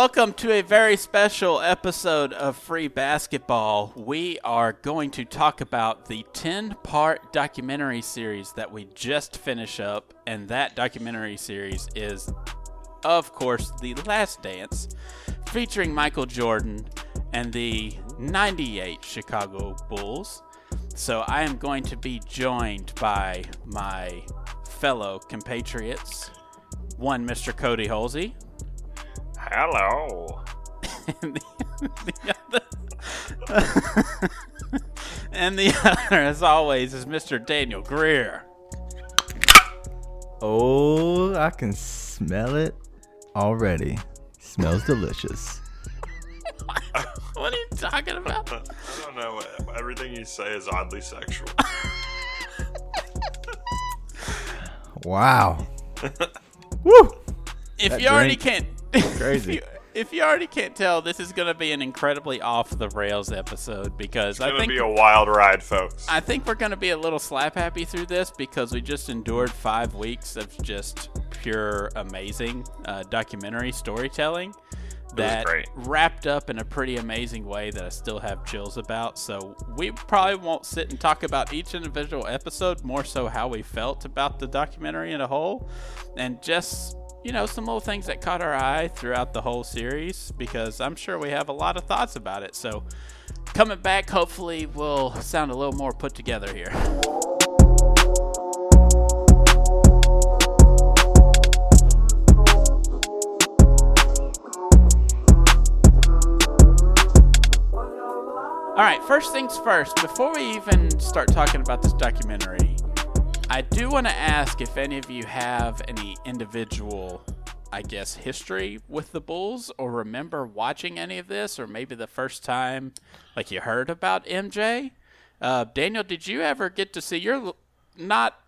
welcome to a very special episode of Free Basketball. We are going to talk about the 10 part documentary series that we just finished up, and that documentary series is, of course, The Last Dance, featuring Michael Jordan and the 98 Chicago Bulls. So I am going to be joined by my fellow compatriots, one Mr. Cody Halsey. Hello. and the, the other, and the other, as always, is Mr. Daniel Greer. Oh, I can smell it already. Smells delicious. What are you talking about? I don't know. Everything you say is oddly sexual. Wow. Woo! If That you already can't, Crazy. if, you, if you already can't tell, this is going to be an incredibly off the rails episode because It's I gonna think be a wild ride, folks. I think we're going to be a little slap happy through this because we just endured five weeks of just pure amazing uh, documentary storytelling that wrapped up in a pretty amazing way that I still have chills about. So we probably won't sit and talk about each individual episode, more so how we felt about the documentary in a whole, and just you know some little things that caught our eye throughout the whole series because I'm sure we have a lot of thoughts about it. So coming back, hopefully we'll sound a little more put together here. All right, first things first, before we even start talking about this documentary, I do want to ask if any of you have any individual, I guess, history with the Bulls or remember watching any of this or maybe the first time like you heard about MJ. Uh, Daniel, did you ever get to see you're not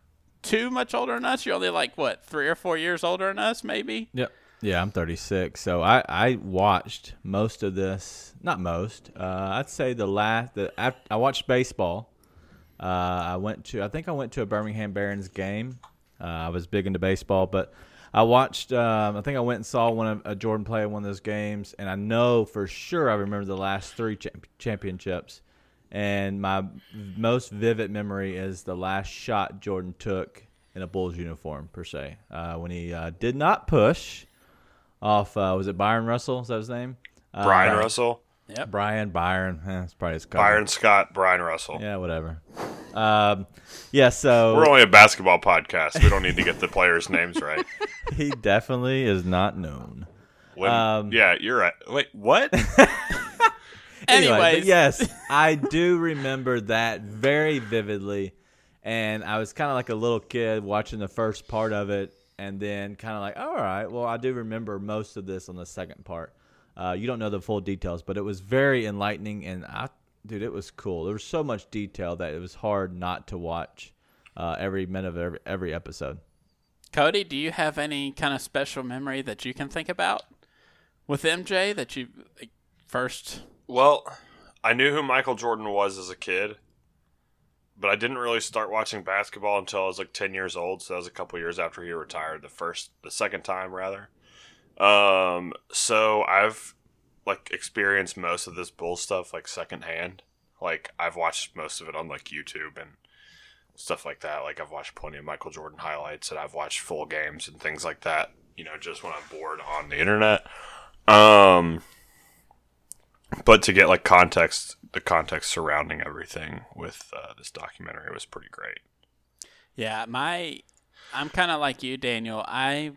too much older than us? You're only like what, 3 or 4 years older than us maybe? Yep. Yeah, I'm 36. So I, I watched most of this. Not most. Uh, I'd say the last. The I, I watched baseball. Uh, I went to. I think I went to a Birmingham Barons game. Uh, I was big into baseball, but I watched. Um, I think I went and saw one of uh, Jordan play in one of those games, and I know for sure I remember the last three champ- championships. And my most vivid memory is the last shot Jordan took in a Bulls uniform, per se, uh, when he uh, did not push off. Uh, was it Byron Russell? Is that his name? Uh, Brian Russell, Yep. Brian Byron. Eh, that's probably his cousin. Byron Scott, Brian Russell. Yeah, whatever. Um, yeah, so We're only a basketball podcast. We don't need to get the players' names right. he definitely is not known. When- Um, yeah, you're right. Wait, what? Anyway, Anyways, yes, I do remember that very vividly, and I was kind of like a little kid watching the first part of it, and then kind of like, all right, well, I do remember most of this on the second part. Uh, you don't know the full details, but it was very enlightening, and I, dude, it was cool. There was so much detail that it was hard not to watch uh, every minute of every, every episode. Cody, do you have any kind of special memory that you can think about with MJ that you like, first? well, I knew who Michael Jordan was as a kid, but I didn't really start watching basketball until I was like 10 years old. So that was a couple years after he retired, the first, the second time rather. Um, so I've like experienced most of this bull stuff like secondhand. Like I've watched most of it on like YouTube and stuff like that. Like I've watched plenty of Michael Jordan highlights and I've watched full games and things like that. You know, just when I'm bored on the internet. Um, but to get like context, the context surrounding everything with uh, this documentary was pretty great. Yeah, my I'm kind of like you, Daniel. I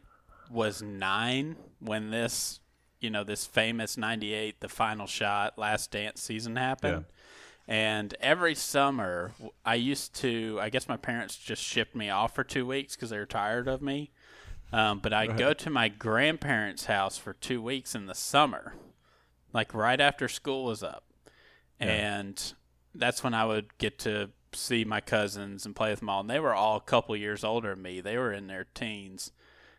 was nine when this, you know, this famous '98, the final shot, last dance season happened. And every summer, I used to. I guess my parents just shipped me off for two weeks because they were tired of me. Um, but I'd go to my grandparents' house for two weeks in the summer, like right after school was up, and that's when I would get to see my cousins and play with them all. And they were all a couple years older than me. They were in their teens.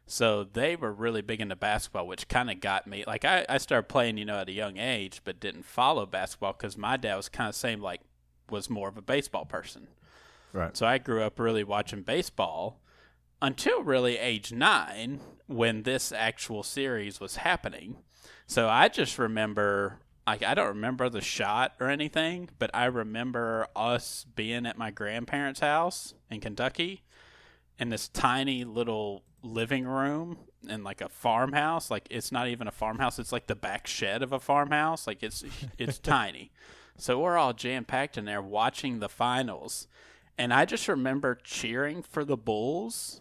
So they were really big into basketball, which kind of got me. Like I, I started playing, you know, at a young age, but didn't follow basketball because my dad was kind of same like was more of a baseball person. Right. So I grew up really watching baseball until really age nine when this actual series was happening. So I just remember, like, I don't remember the shot or anything, but I remember us being at my grandparents' house in Kentucky in this tiny little living room and like a farmhouse. Like, it's not even a farmhouse; it's like the back shed of a farmhouse. Like, it's it's tiny. So we're all jam packed in there watching the finals, and I just remember cheering for the Bulls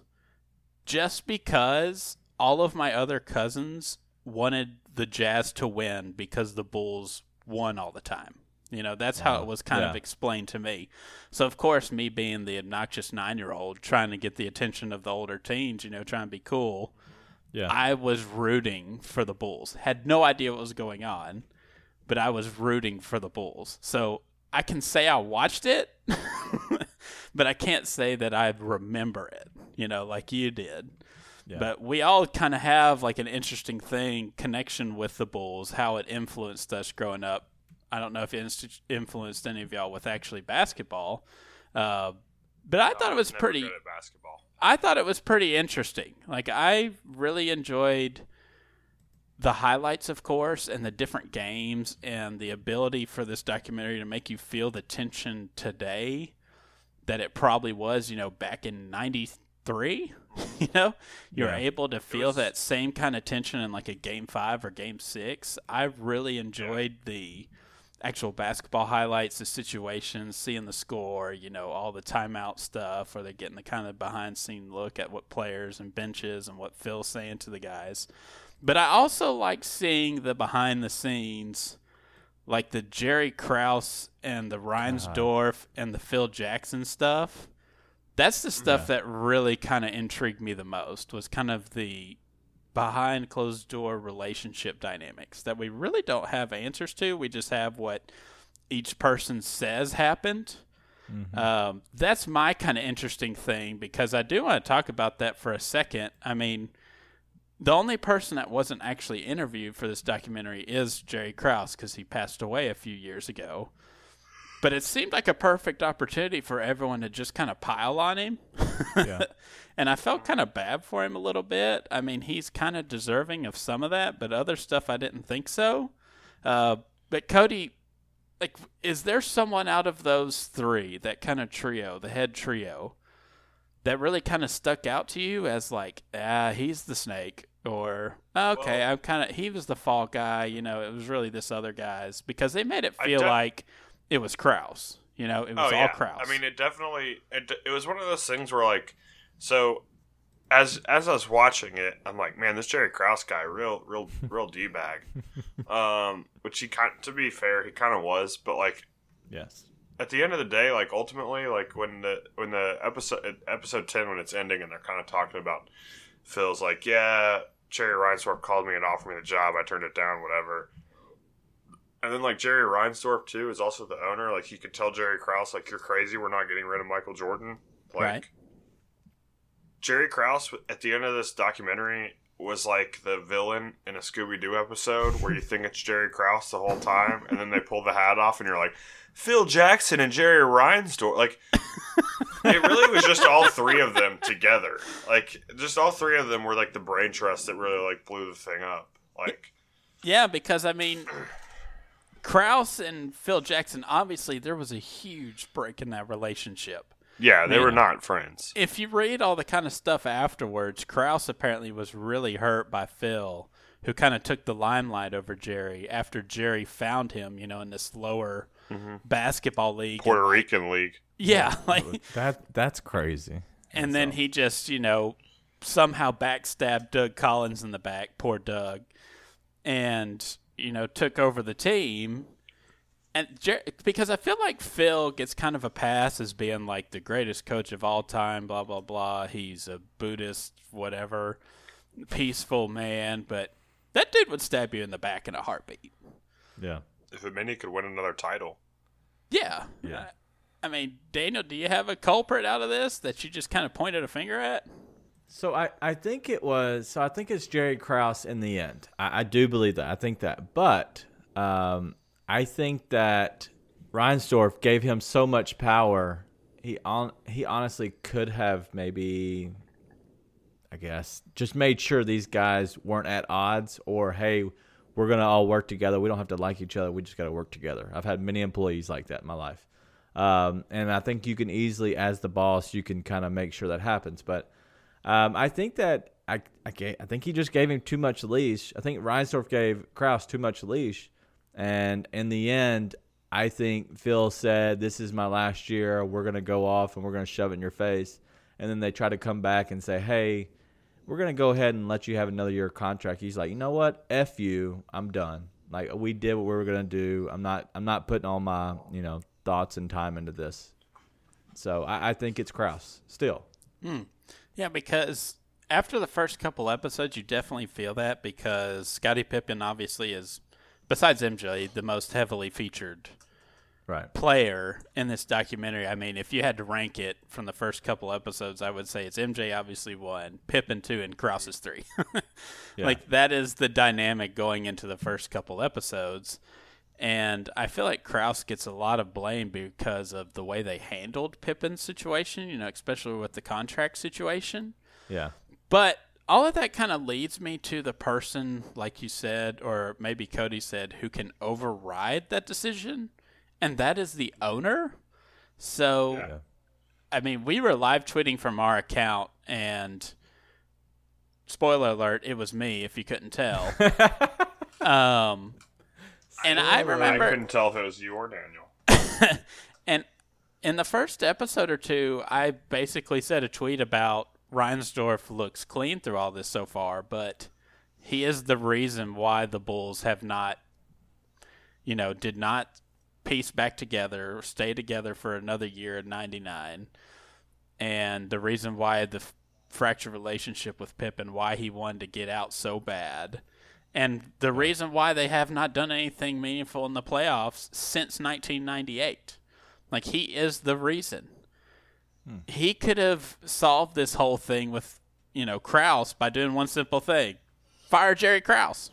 just because all of my other cousins wanted the Jazz to win because the Bulls won all the time. You know, that's how it was kind Yeah. of explained to me. So, of course, me being the obnoxious nine year old trying to get the attention of the older teens, you know, trying to be cool, Yeah. I was rooting for the Bulls. Had no idea what was going on, but I was rooting for the Bulls. So, I can say I watched it, but I can't say that I remember it, you know, like you did. Yeah. But we all kind of have like an interesting thing connection with the Bulls, how it influenced us growing up. I don't know if it inst- influenced any of y'all with actually basketball, uh, but I thought it was pretty. good at basketball. I thought it was pretty interesting. Like I really enjoyed the highlights, of course, and the different games, and the ability for this documentary to make you feel the tension today that it probably was, you know, back in '93. you know, you're Yeah. able to feel was- that same kind of tension in like a game five or game six. I really enjoyed the actual basketball highlights, the situations, seeing the score, you know, all the timeout stuff, or they're getting the kind of behind scene look at what players and benches and what Phil's saying to the guys. But I also like seeing the behind the scenes, like the Jerry Krause and the Reinsdorf uh-huh. and the Phil Jackson stuff. That's the stuff Yeah. that really kind of intrigued me the most. Was kind of the behind closed door relationship dynamics that we really don't have answers to. We just have what each person says happened. Um, that's my kind of interesting thing because I do want to talk about that for a second. I mean, the only person that wasn't actually interviewed for this documentary is Jerry Krause because he passed away a few years ago. But it seemed like a perfect opportunity for everyone to just kind of pile on him. Yeah. and I felt kind of bad for him a little bit. I mean, he's kind of deserving of some of that, but other stuff I didn't think so. Uh, but Cody, like, is there someone out of those three, that kind of trio, the head trio, that really kind of stuck out to you as like, ah, he's the snake, or okay, Well- I'm kind of he was the fall guy. You know, it was really this other guy's because they made it feel like it was Krause. You know, it was oh all yeah. Krause. I mean, it definitely it, it was one of those things where like so as as I was watching it, I'm like, man, this Jerry Krause guy, real real real d bag. um, which he kind to be fair, he kind of was, but like yes. at the end of the day, like ultimately, like when the when the episode episode ten when it's ending and they're kind of talking about Phil's like, yeah, Jerry Reinsdorf called me and offered me the job, I turned it down, whatever. And then like Jerry Reinsdorf too is also the owner. Like he could tell Jerry Krause like, you're crazy, we're not getting rid of Michael Jordan. Like Right. Jerry Krause at the end of this documentary was like the villain in a Scooby Doo episode where you think it's Jerry Krause the whole time, and then they pull the hat off, and you're like, Phil Jackson and Jerry Reinsdorf. Like, it really was just all three of them together. Like, just all three of them were like the brain trust that really like blew the thing up. Like, Yeah, because I mean, Krause and Phil Jackson, obviously, there was a huge break in that relationship. yeah, they Man. were not friends. If you read all the kind of stuff afterwards, Krause apparently was really hurt by Phil, who kind of took the limelight over Jerry after Jerry found him, you know, in this lower mm-hmm. basketball league. Puerto Rican League. yeah, like, That that's crazy. and then he just, you know, somehow backstabbed Doug Collins in the back, poor Doug, and you know took over the team. And Jer- because I feel like Phil gets kind of a pass as being like the greatest coach of all time, blah blah blah. He's a Buddhist, whatever, peaceful man, but that dude would stab you in the back in a heartbeat. Yeah. If it meant he could win another title. Yeah, Yeah. I mean, Daniel, do you have a culprit out of this that you just kind of pointed a finger at? So I, I think it was so I think it's Jerry Krause in the end. I, I do believe that. I think that. But um, I think that Reinsdorf gave him so much power. He on he honestly could have maybe I guess just made sure these guys weren't at odds or hey, we're gonna all work together. We don't have to like each other. We just got to work together. I've had many employees like that in my life, um, and I think you can easily, as the boss, you can kind of make sure that happens. But um, I think that I I, gave, I think he just gave him too much leash. I think Reinsdorf gave Krause too much leash, and in the end, I think Phil said, "This is my last year. We're gonna go off and we're gonna shove it in your face." And then they try to come back and say, "Hey." we're gonna go ahead and let you have another year contract. He's like, you know what? F you. I'm done. Like we did what we were gonna do. I'm not. I'm not putting all my you know thoughts and time into this. So I, I think it's Krause still. Hmm. Yeah, because after the first couple episodes, you definitely feel that because Scottie Pippen obviously is, besides MJ, the most heavily featured right. player in this documentary. I mean, if you had to rank it from the first couple episodes, I would say it's MJ obviously one, Pippen two, and Krause is three. Yeah. Like that is the dynamic going into the first couple episodes. And I feel like Krause gets a lot of blame because of the way they handled Pippen's situation, you know, especially with the contract situation. Yeah. But all of that kind of leads me to the person, like you said, or maybe Cody said, who can override that decision, and that is the owner. So, Yeah. I mean, we were live tweeting from our account, and spoiler alert, it was me, if you couldn't tell. um, and I remember I couldn't tell if it was you or Daniel. and in the first episode or two, I basically said a tweet about Reinsdorf looks clean through all this so far, but he is the reason why the Bulls have not, you know, did not piece back together, stay together for another year in '99, and the reason why the fractured relationship with Pippen, why he wanted to get out so bad. And the reason why they have not done anything meaningful in the playoffs since 1998. Like, he is the reason. Hmm. He could have solved this whole thing with, you know, Krause by doing one simple thing fire Jerry Krause.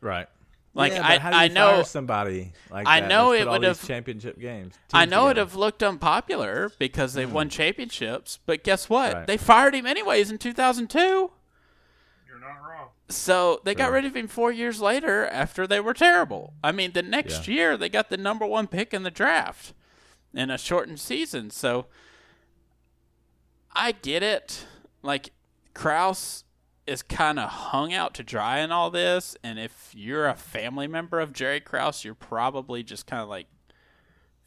Right. Like, Yeah, I, but how do you I know. fire somebody like I that know it would have- championship games. I know it'd have looked unpopular because they hmm. won championships, but guess what? Right. They fired him anyways in 2002. You're not wrong. So they got Sure. rid of him four years later after they were terrible. I mean, the next Yeah. year they got the number one pick in the draft in a shortened season. So I get it. Like Krause is kind of hung out to dry in all this, and if you're a family member of Jerry Krause, you're probably just kind of like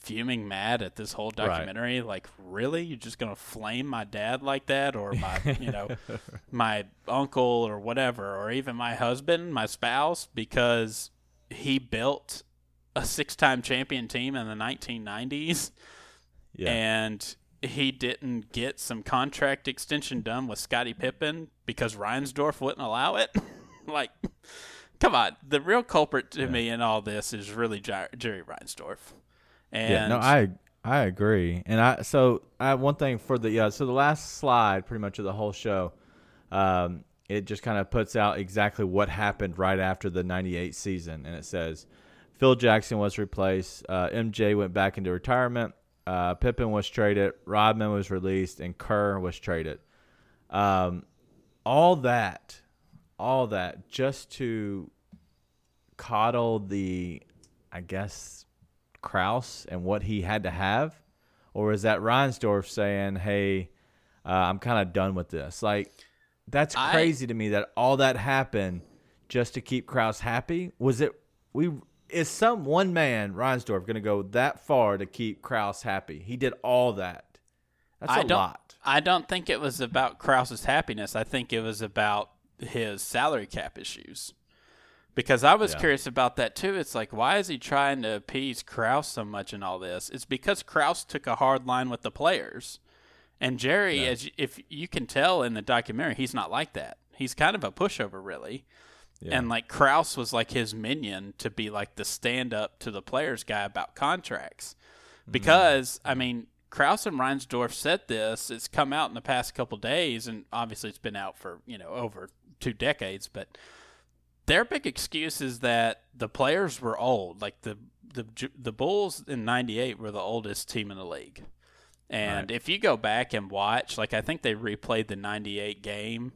fuming mad at this whole Right. documentary. Like, really, you're just gonna flame my dad like that, or my, you know, my uncle or whatever, or even my husband, my spouse, because he built a six-time champion team in the 1990s Yeah. and he didn't get some contract extension done with Scottie Pippen because Reinsdorf wouldn't allow it. like, come on, the real culprit to me in all this is really Jer- Jerry Reinsdorf. And yeah, no, I I agree, and I so I have one thing for the yeah, so the last slide, pretty much of the whole show, um, it just kind of puts out exactly what happened right after the '98 season, and it says Phil Jackson was replaced, uh, MJ went back into retirement, uh, Pippen was traded, Rodman was released, and Kerr was traded. Um, all that, all that, just to coddle the, I guess, Krause and what he had to have, or is that Reinsdorf saying, "Hey, uh, I'm kind of done with this"? Like, that's I- crazy to me that all that happened just to keep Krause happy. Was it we? Is some one man Reinsdorf going to go that far to keep Krause happy? He did all that. That's a I don't, lot. I don't think it was about Krause's happiness. I think it was about his salary cap issues. Because I was Yeah. curious about that too. It's like, why is he trying to appease Krause so much in all this? It's because Krause took a hard line with the players. And Jerry, as if you can tell in the documentary, he's not like that. He's kind of a pushover, really. Yeah. And like Krause was like his minion to be like the stand up to the players guy about contracts. Mm-hmm. Because, I mean, Krause and Reinsdorf said this. It's come out in the past couple days, and obviously it's been out for, you know, over two decades. But their big excuse is that the players were old. Like the, the, the Bulls in 98 were the oldest team in the league. And if you go back and watch, like I think they replayed the 98 game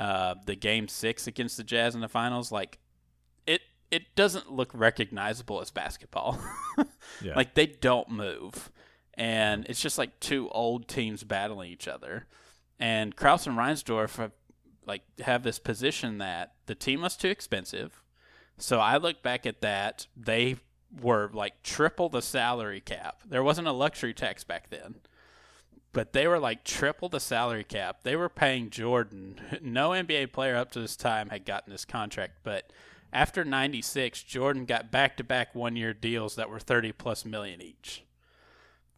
uh, the game six against the Jazz in the finals, like it it doesn't look recognizable as basketball. Yeah. Like they don't move, and it's just like two old teams battling each other. And Krause and Reinsdorf have, like have this position that the team was too expensive. So I look back at that. They were like triple the salary cap. There wasn't a luxury tax back then. But they were like triple the salary cap. They were paying Jordan. No NBA player up to this time had gotten this contract, but after 96, Jordan got back-to-back one-year deals that were 30 plus million each.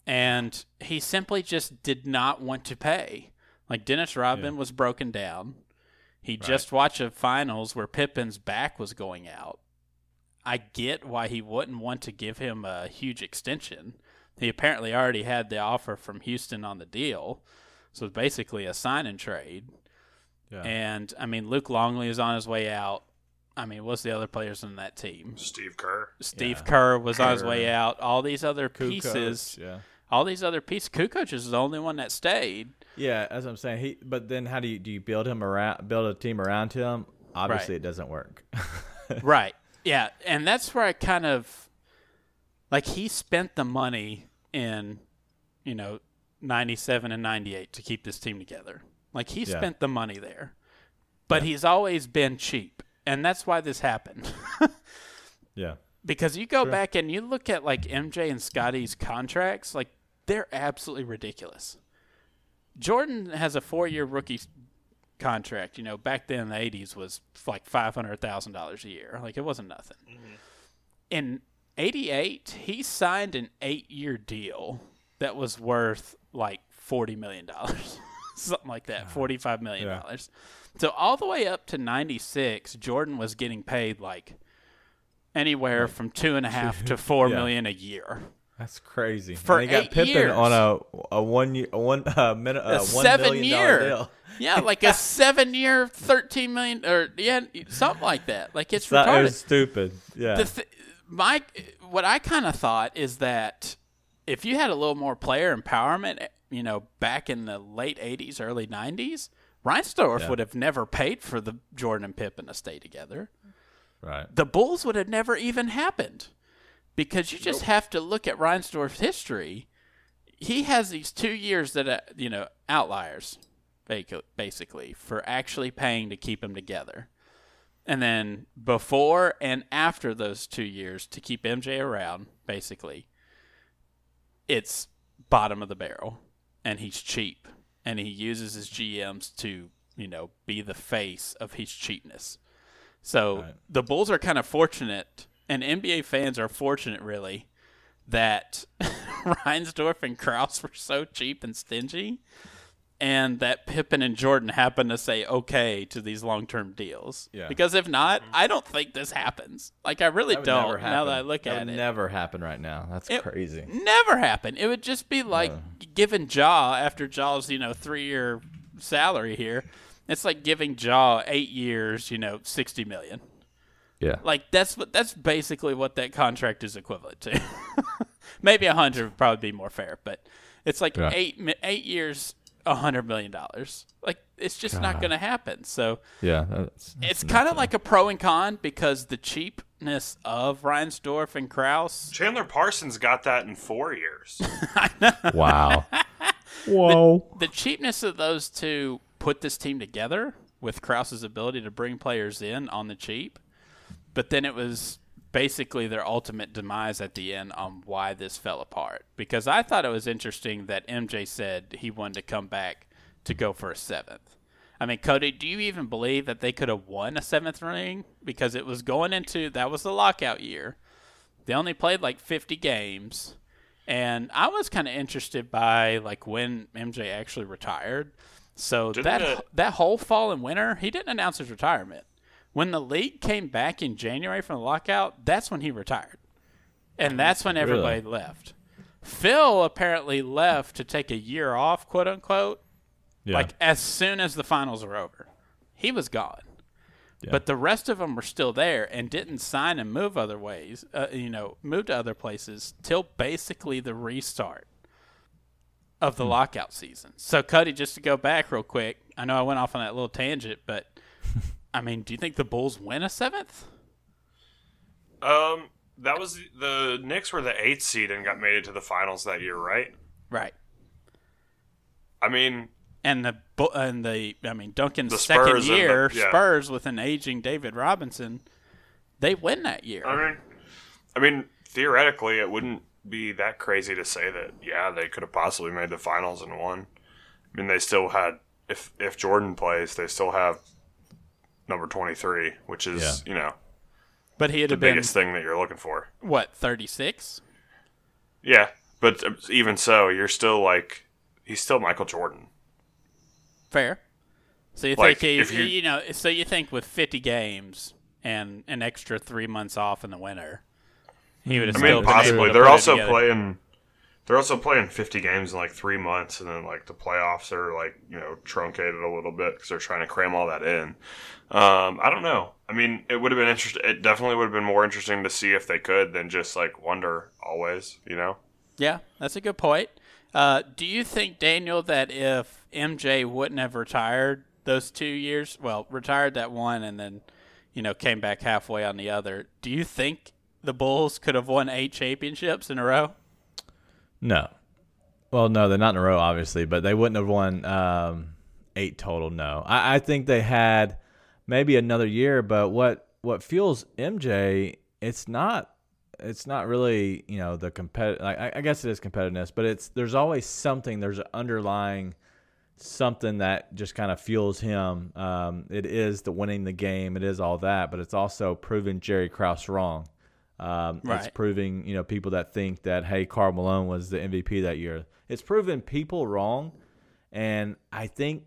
And he simply just did not want to pay. Like Dennis Rodman Yeah. was broken down. He just watched a finals where Pippen's back was going out. I get why he wouldn't want to give him a huge extension. He apparently already had the offer from Houston on the deal. So it's basically a sign and trade. yeah. And I mean, Luke Longley is on his way out. I mean, what's the other players in that team? Steve Kerr. Steve Yeah. Kerr was on his way out. All these other Kukoc, pieces, Yeah. all these other pieces. Kukoc is the only one that stayed. Yeah, as I'm saying, he. But then, how do you do you build him around, build a team around him? Obviously, Right. it doesn't work. right. Yeah, and that's where I kind of like he spent the money in, you know, 97 and 98 to keep this team together. Like he Yeah. spent the money there. But he's always been cheap. And that's why this happened. yeah. because you go Sure. back and you look at like MJ and Scottie's contracts, like they're absolutely ridiculous. Jordan has a four-year rookie contract. You know, back then in the '80s was like five hundred thousand dollars a year. Like it wasn't nothing. Mm-hmm. In '88, he signed an eight-year deal that was worth like forty million dollars, something like that, forty-five million dollars. So all the way up to '96, Jordan was getting paid like anywhere from two and a half to four Yeah. million a year. That's crazy. For and they got Pippen years. on a a one year a one uh, minute A uh, one seven year, deal. yeah, like a seven-year, thirteen million, or yeah, something like that. Like it's That retarded. is stupid. Yeah. the th- my what I kind of thought is that if you had a little more player empowerment, you know, back in the late '80s, early '90s, Reinsdorf Yeah. would have never paid for the Jordan and Pippen to stay together. right. The Bulls would have never even happened because you just have to look at Reinsdorf's history. He has these two years that uh, you know outliers, basically, for actually paying to keep him together. And then before and after those two years to keep MJ around, basically, it's bottom of the barrel. And he's cheap. And he uses his GMs to, you know, be the face of his cheapness. So Right. the Bulls are kind of fortunate, and NBA fans are fortunate, really, that Reinsdorf and Krause were so cheap and stingy, and that Pippen and Jordan happened to say okay to these long-term deals. Yeah. Because if not, mm-hmm. I don't think this happens. Like I really That don't. Now that I look that at would it, never happen right now. That's It- crazy. never happen. It would just be like giving Jaw after Jaw's you know three year salary here. It's like giving Jaw eight years, you know, sixty million. Yeah. Like that's what that's basically what that contract is equivalent to. Maybe a hundred would probably be more fair, but it's like Yeah. eight eight years, a hundred million dollars. Like it's just not going to happen. So Yeah. That's, it's kind of like a pro and con because the cheapness of Reinsdorf and Krause. Chandler Parsons got that in four years. wow. Whoa. the cheapness of those two put this team together with Krause's ability to bring players in on the cheap, but then it was basically their ultimate demise at the end on why this fell apart. Because I thought it was interesting that MJ said he wanted to come back to go for a seventh. I mean, Cody, do you even believe that they could have won a seventh ring? Because it was going into that was the lockout year. They only played like 50 games. And I was kind of interested by like when MJ actually retired. So Didn't that it- that whole fall and winter, he didn't announce his retirement. When the league came back in January from the lockout, that's when he retired. And that's when everybody left. Phil apparently left to take a year off, quote unquote, Yeah. like as soon as the finals were over. He was gone. Yeah. But the rest of them were still there and didn't sign and move other ways, uh, you know, move to other places till basically the restart of the lockout season. So, Cody, just to go back real quick, I know I went off on that little tangent, but I mean, do you think the Bulls win a seventh? Um, that was the, the Knicks were the eighth seed and got made it to the finals that year, right? Right. I mean, And the and the I mean Duncan's second Spurs and the- year yeah. Spurs with an aging David Robinson, they win that year. I mean, I mean, theoretically, it wouldn't be that crazy to say that. Yeah, they could have possibly made the finals and won. I mean, they still had if if Jordan plays, they still have number twenty three, which is you know but he'd the have been biggest thing that you're looking for. what thirty six. Yeah, but uh, even so, you're still like he's still Michael Jordan. Fair. So you Like, think he, if you- you know? So you think with fifty games and an extra three months off in the winter, he would have I still mean, been able possibly. to They're put it also together. playing. They're also playing 50 games in like three months, and then like the playoffs are like you know truncated a little bit because they're trying to cram all that in. Um, I don't know. I mean, it would have been interesting. It definitely would have been more interesting to see if they could than just like wonder always. You know. Yeah, that's a good point. Uh, do you think Daniel that if MJ wouldn't have retired those two years, well, retired that one and then, you know, came back halfway on the other, do you think the Bulls could have won eight championships in a row? No. Well, no, they're not in a row, obviously, but they wouldn't have won um, eight total. No, I, I think they had maybe another year, but what what fuels MJ? It's not. It's not really, you know, the competitive. I, I guess it is competitiveness, but it's there's always something. There's an underlying something that just kind of fuels him. Um, it is the winning the game. It is all that, but it's also proving Jerry Krause wrong. Um, It's proving you know people that think that hey, Karl Malone was the MVP that year. It's proven people wrong, and I think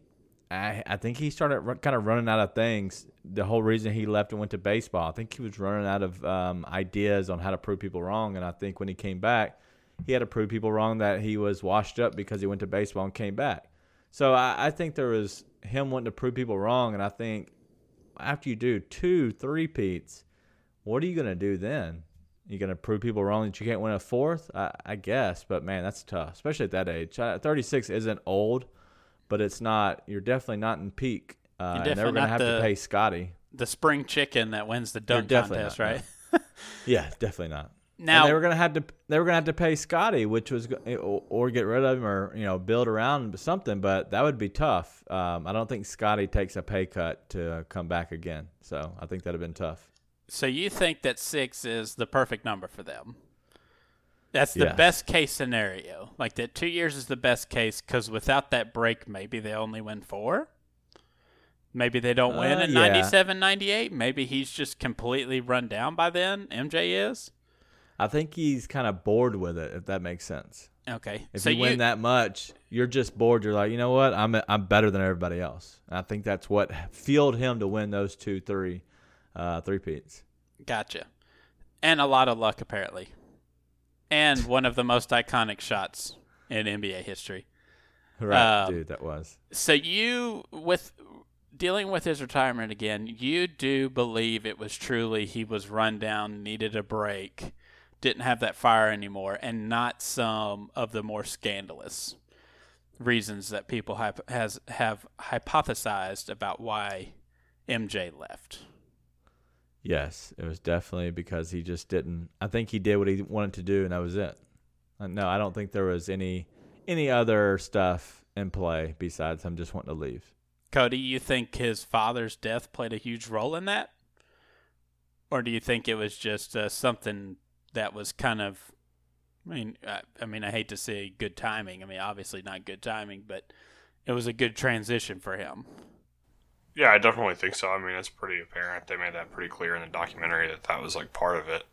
I, I think he started run, kind of running out of things. The whole reason he left and went to baseball, I think he was running out of um, ideas on how to prove people wrong. And I think when he came back, he had to prove people wrong that he was washed up because he went to baseball and came back. So I, I think there was him wanting to prove people wrong, and I think after you do two, three peats, what are you gonna do then? You gonna prove people wrong that you can't win a fourth? I, I guess, but man, that's tough, especially at that age. Uh, Thirty-six isn't old, but it's not. You're definitely not in peak. Uh, You're and they were definitely gonna have to pay Scottie. The spring chicken that wins the dunk contest, not, right? Yeah, definitely not. Now, and they were gonna have to they were gonna have to pay Scottie, which was or, or get rid of him or you know build around something, but that would be tough. Um, I don't think Scottie takes a pay cut to come back again, so I think that'd have been tough. So you think that six is the perfect number for them? That's the best case scenario. Like that two years is the best case because without that break, maybe they only win four. Maybe they don't win Uh, in yeah. 97, 98. Maybe he's just completely run down by then. MJ is. I think he's kind of bored with it, if that makes sense. Okay. If so you win that much, you're just bored. You're like, you know what? I'm I'm better than everybody else. And I think that's what fueled him to win those two, three, uh, three peats. Gotcha. And a lot of luck, apparently. And one of the most iconic shots in NBA history. Right, Um, dude, that was. So you, with dealing with his retirement again, you do believe it was truly he was run down, needed a break, didn't have that fire anymore, and not some of the more scandalous reasons that people have has have hypothesized about why MJ left. Yes, it was definitely because he just didn't. I think he did what he wanted to do, and that was it. Uh, No, I don't think there was any any other stuff in play besides him just wanting to leave. Cody, you think his father's death played a huge role in that? Or do you think it was just uh, something that was kind of I mean, I, I mean, I hate to say good timing. I mean, obviously not good timing, but it was a good transition for him. Yeah, I definitely think so. I mean, it's pretty apparent. They made that pretty clear in the documentary that that was like part of it.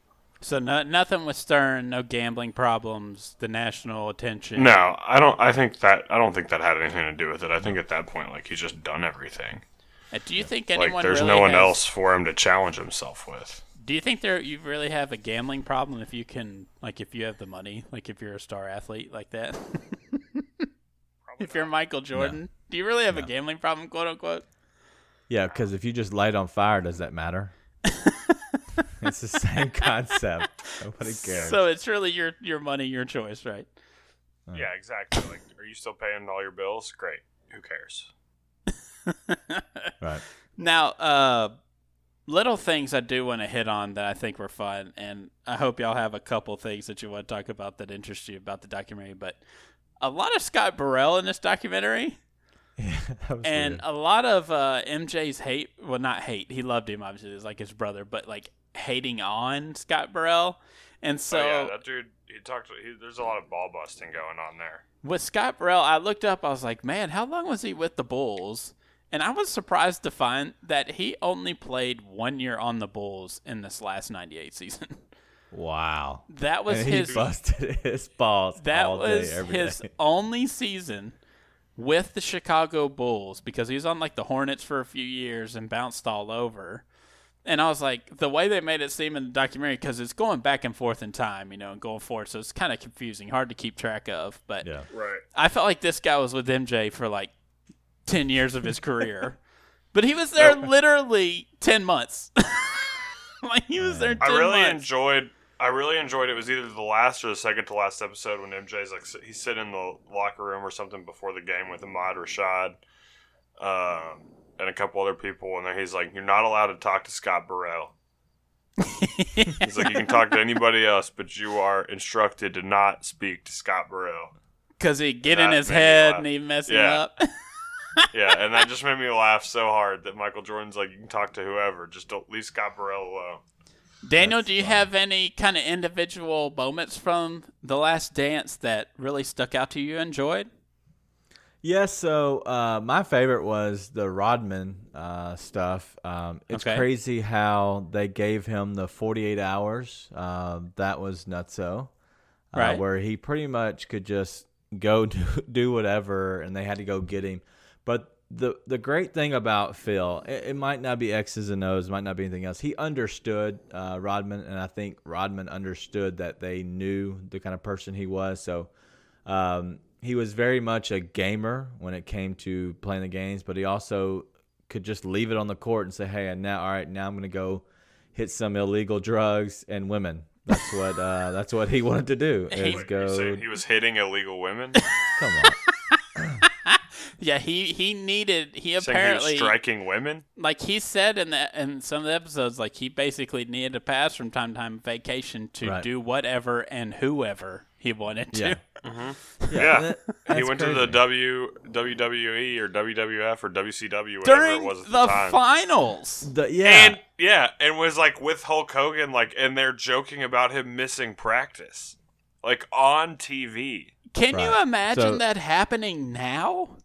So no, nothing with Stern, no gambling problems, the national attention. No, I don't. I think that I don't think that had anything to do with it. I think at that point, like he's just done everything. Uh, Do you think anyone Like there's really no one has- else for him to challenge himself with. Do you think there you really have a gambling problem if you can like if you have the money, like if you're a star athlete like that? if you're Michael Jordan, do you really have a gambling problem, quote unquote? Yeah, because if you just light on fire, does that matter? it's the same concept. Nobody cares. So it's really your your money, your choice, right? Yeah, exactly. Like, are you still paying all your bills? Great. Who cares? right. Now, uh, little things I do want to hit on that I think were fun, and I hope y'all have a couple things that you want to talk about that interest you about the documentary. But a lot of Scott Burrell in this documentary, Yeah, and weird. a lot of uh, MJ's hate. Well, not hate. He loved him obviously. It was like his brother, but like hating on Scott Burrell. And so oh, yeah, that dude. He talked. He, there's a lot of ball busting going on there. with Scott Burrell, I looked up. I was like, man, how long was he with the Bulls? And I was surprised to find that he only played one year on the Bulls in this last '98 season. wow. That was and his. he busted his balls That all was day, every his day. only season with the Chicago Bulls because he was on like the Hornets for a few years and bounced all over. And I was like, the way they made it seem in the documentary, because it's going back and forth in time, you know, and going forward, so it's kind of confusing, hard to keep track of. But Yeah. Right. I felt like this guy was with MJ for like 10 years of his career. but he was there literally 10 months. like he was there 10 I really months. enjoyed. I really enjoyed it. It. Was either the last or the second to last episode when MJ's like he's sitting in the locker room or something before the game with Ahmad Rashad, um, and a couple other people, and then he's like, "You're not allowed to talk to Scott Burrell." He's like, "You can talk to anybody else, but you are instructed to not speak to Scott Burrell." Because he'd get in his head and he'd mess Yeah. up. Yeah, and that just made me laugh so hard that Michael Jordan's like, "You can talk to whoever, just don't leave Scott Burrell alone." Daniel, That's do you fun. have any kind of individual moments from The Last Dance that really stuck out to you and enjoyed? Yes, so uh, my favorite was the Rodman uh, stuff. Um, it's Okay. crazy how they gave him the 48 hours. Uh, that was nutso. Uh, Right. Where he pretty much could just go do, do whatever, and they had to go get him. But the the great thing about Phil, it, it might not be X's and O's, might not be anything else. He understood uh, Rodman, and I think Rodman understood that they knew the kind of person he was. So um, he was very much a gamer when it came to playing the games, but he also could just leave it on the court and say, "Hey, and now, all right, now I'm going to go hit some illegal drugs and women." That's what uh, that's what he wanted to do. Is go, he was hitting illegal women? come on. Yeah, he he needed he saying he was apparently striking women? like he said in the in some of the episodes like he basically needed to pass from time to time vacation to Right. do whatever and whoever he wanted to. Yeah. Mm-hmm. Yeah. that- he that's went to the crazy. W WWE or WWF or WCW, whatever During it was at the the, time. finals. The, yeah, And yeah, and was like with Hulk Hogan, like, and they're joking about him missing practice, like on TV. Can you imagine So- that happening now?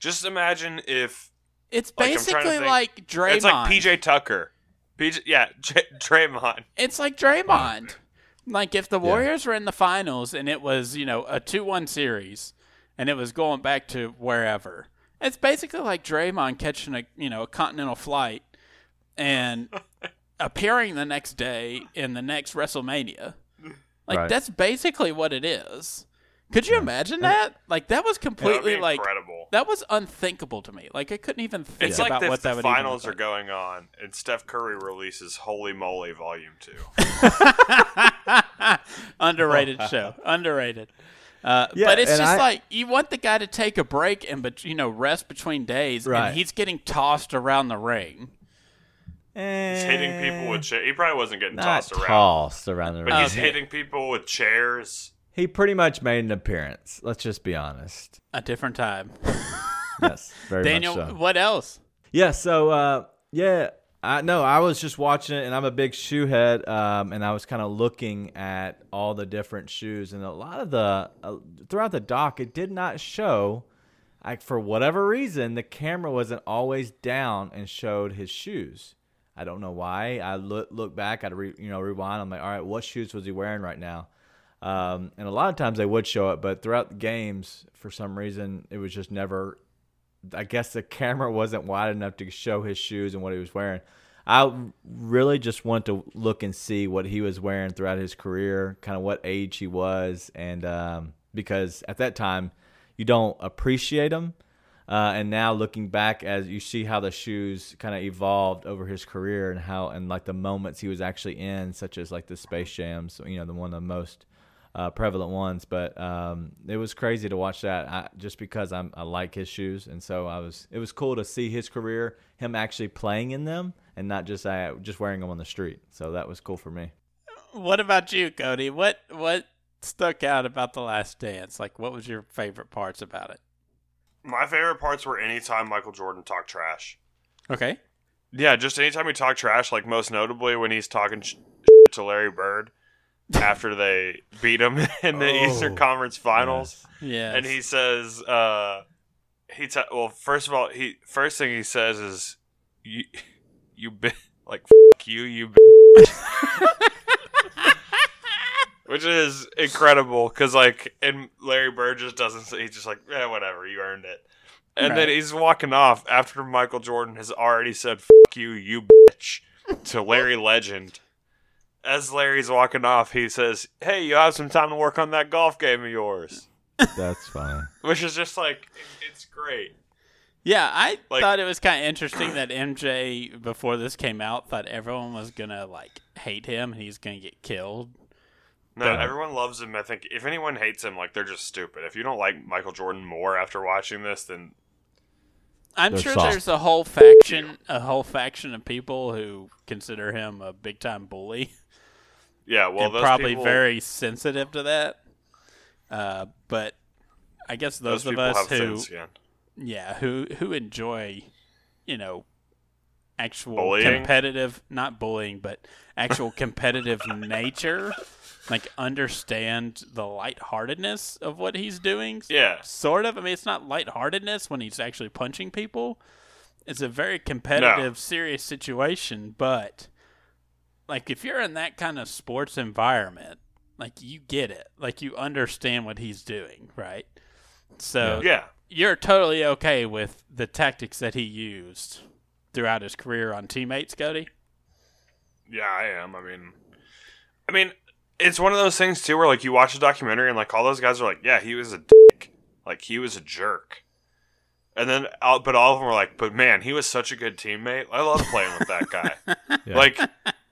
Just imagine if It's Like, I'm basically think. like Draymond. it's like PJ Tucker, PJ, yeah, J- Draymond. It's like Draymond. Like if the Yeah. Warriors were in the finals and it was, you know, a 2-1 series and it was going back to wherever. It's basically like Draymond catching a, you know, a continental flight and appearing the next day in the next WrestleMania. Like Right. that's basically what it is. Could you imagine that? Like that was completely be like incredible. that was unthinkable to me. Like I couldn't even think It's about like what if that the would finals are even going on and Steph Curry releases Holey Moley Volume Two. underrated show. Underrated. Uh, Yeah, but it's and just I- like you want the guy to take a break and but you know rest between days, Right. and he's getting tossed around the ring. He's hitting people with chairs. He probably wasn't getting not tossed around, tossed around the but ring. he's hitting people with chairs. He pretty much made an appearance. Let's just be honest. A different time. Yes, very Daniel, much so. what else? Yeah, so uh, yeah, I no, I was just watching it, and I'm a big shoe head, um, and I was kind of looking at all the different shoes, and a lot of the uh, throughout the doc, it did not show, like for whatever reason, the camera wasn't always down and showed his shoes. I don't know why. I look look back, I'd re, you know rewind. I'm like, all right, what shoes was he wearing right now? Um, and a lot of times they would show it, but throughout the games, for some reason, it was just never I guess the camera wasn't wide enough to show his shoes and what he was wearing. I really just want to look and see what he was wearing throughout his career, kind of what age he was, and um, because at that time you don't appreciate him, uh, and now looking back as you see how the shoes kind of evolved over his career and how and like the moments he was actually in, such as like the Space Jams, you know, the one of the most uh, prevalent ones. But um, it was crazy to watch that I, just because I'm, I like his shoes, and so I was. It was cool to see his career, him actually playing in them, and not just uh, just wearing them on the street. So that was cool for me. What about you, Cody? What what stuck out about the Last Dance? Like, what was your favorite parts about it? My favorite parts were anytime Michael Jordan talked trash. Okay. Yeah, just anytime he talked trash, like most notably when he's talking sh- to Larry Bird after they beat him in the Oh, Eastern Conference Finals, Yeah. and he says, uh, he ta- well, first of all, he first thing he says is, "You, you bi- like fuck you, you." Bi-. Which is incredible because, like, and Larry Bird just doesn't. say He's just like, yeah, whatever, you earned it. And then he's walking off after Michael Jordan has already said "fuck you, you bitch" to Larry Legend. As Larry's walking off, he says, "Hey, you have some time to work on that golf game of yours," That's funny. which is just like it's great. Yeah, I Like- thought it was kind of interesting that MJ before this came out thought everyone was gonna like hate him and he's gonna get killed. No, But- everyone loves him. I think if anyone hates him, like they're just stupid. If you don't like Michael Jordan more after watching this, then I'm sure soft. there's a whole faction, a whole faction of people who consider him a big time bully yeah, well, probably people, very sensitive to that. Uh, but I guess those, those, of us who, thin skin. yeah, who who enjoy, you know, actual Bullying? competitive, not bullying, but actual competitive nature, like understand the lightheartedness of what he's doing. Yeah, Sort of. I mean, it's not lightheartedness when he's actually punching people. It's a very competitive, serious situation, but like if you're in that kind of sports environment, like you get it. Like you understand what he's doing, right? So yeah. you're totally okay with the tactics that he used throughout his career on teammates, Cody? Yeah, I am. I mean, I mean, it's one of those things too, where like you watch a documentary and like all those guys are like, yeah, he was a dick, like he was a jerk, and then, uh, but all of them were like, but man, he was such a good teammate. I love playing with that guy. Yeah. Like,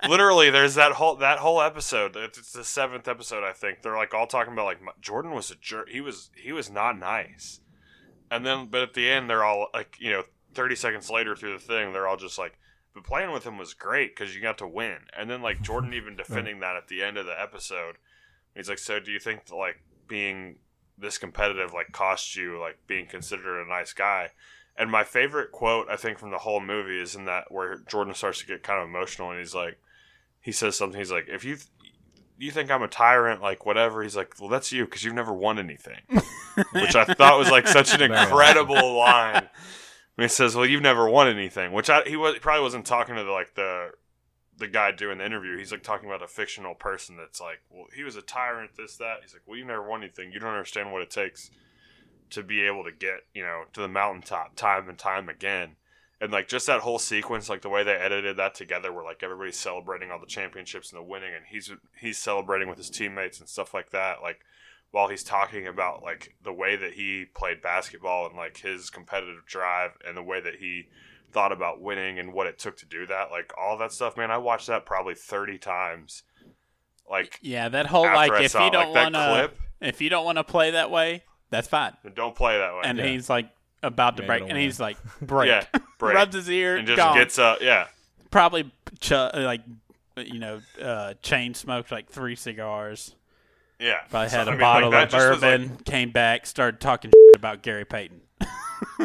literally, there's that whole that whole episode. It's the seventh episode, I think. They're like all talking about like Jordan was a jerk. He was he was not nice. And then, but at the end, they're all like, you know, 30 seconds later through the thing, they're all just like, but playing with him was great because you got to win. And then, like, Jordan even defending that at the end of the episode, he's like, so do you think that, like, being this competitive, like, cost you, like, being considered a nice guy? And my favorite quote, I think, from the whole movie is in that where Jordan starts to get kind of emotional and he's like, he says something, he's like, if you. Th- you think I'm a tyrant, like whatever? He's like, well, that's you because you've never won anything, which I thought was like such an incredible line. And he says, "Well, you've never won anything," which I, he was he probably wasn't talking to the, like the the guy doing the interview. He's like talking about a fictional person that's like, "Well, he was a tyrant, this that." He's like, "Well, you never won anything. You don't understand what it takes to be able to get you know to the mountaintop time and time again." And like just that whole sequence, like the way they edited that together, where like everybody's celebrating all the championships and the winning, and he's he's celebrating with his teammates and stuff like that. Like while he's talking about like the way that he played basketball and like his competitive drive and the way that he thought about winning and what it took to do that like all that stuff man i watched that probably 30 times like Yeah, that whole like if saw you it. don't want to if you don't want to play that way, that's fine. then don't play that way And Yeah. he's like about to break, and win. he's like break, yeah break rubs his ear, and just gone. gets up yeah probably ch- like you know uh, chain smoked like three cigars. yeah Probably So, had I a mean, bottle like, of that just was, like, bourbon. came back, started talking about Gary Payton.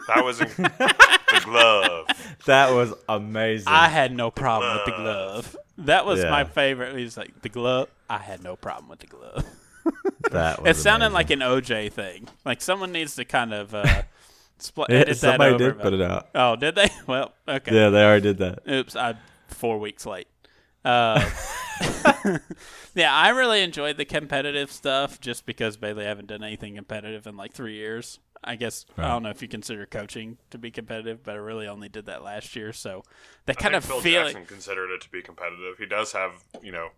that was in the glove That was amazing. I had no problem with the glove. glove. That was Yeah. my favorite. He's like the glove. I had no problem with the glove. that was It sounded amazing. like an OJ thing. Like someone needs to kind of uh, spl- Yeah, edit that somebody over. did put it out. Oh, did they? Well, okay. Yeah, they already did that. Oops, I'm four weeks late. Uh, yeah, I really enjoyed the competitive stuff just because Bailey haven't done anything competitive in like three years. I guess I don't know if you consider coaching to be competitive, but I really only did that last year. So that I kind think of Phil feeling. Jackson considered it to be competitive he does have you know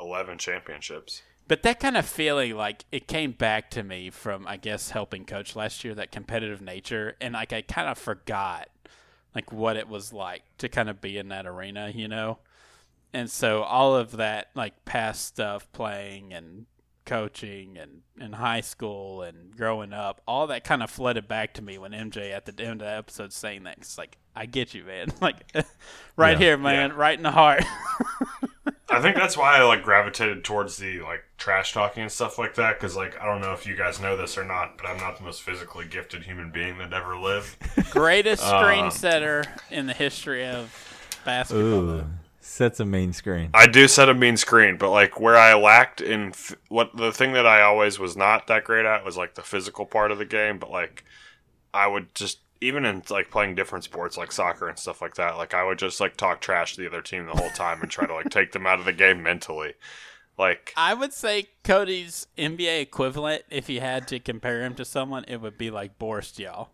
11 championships But that kind of feeling, like it came back to me from, I guess, helping coach last year. That competitive nature, and like I kind of forgot, like what it was like to kind of be in that arena, you know. And so all of that, like past stuff, playing and coaching and in high school and growing up, all that kind of flooded back to me when MJ at the end of the episode saying that. It's like, I get you, man. Like, right Yeah. here, man, Yeah. right in the heart. I think that's why I like gravitated towards the like trash talking and stuff like that because like I don't know if you guys know this or not, but I'm not the most physically gifted human being that ever lived. Greatest um, screen setter in the history of basketball. Ooh, sets a mean screen. I do set a mean screen, but like where I lacked in f- what the thing that I always was not that great at was like the physical part of the game. But like I would just even in like playing different sports like soccer and stuff like that, like I would just like talk trash to the other team the whole time and try to like take them out of the game mentally. Like I would say Cody's NBA equivalent, if you had to compare him to someone, it would be like Boris Diaw.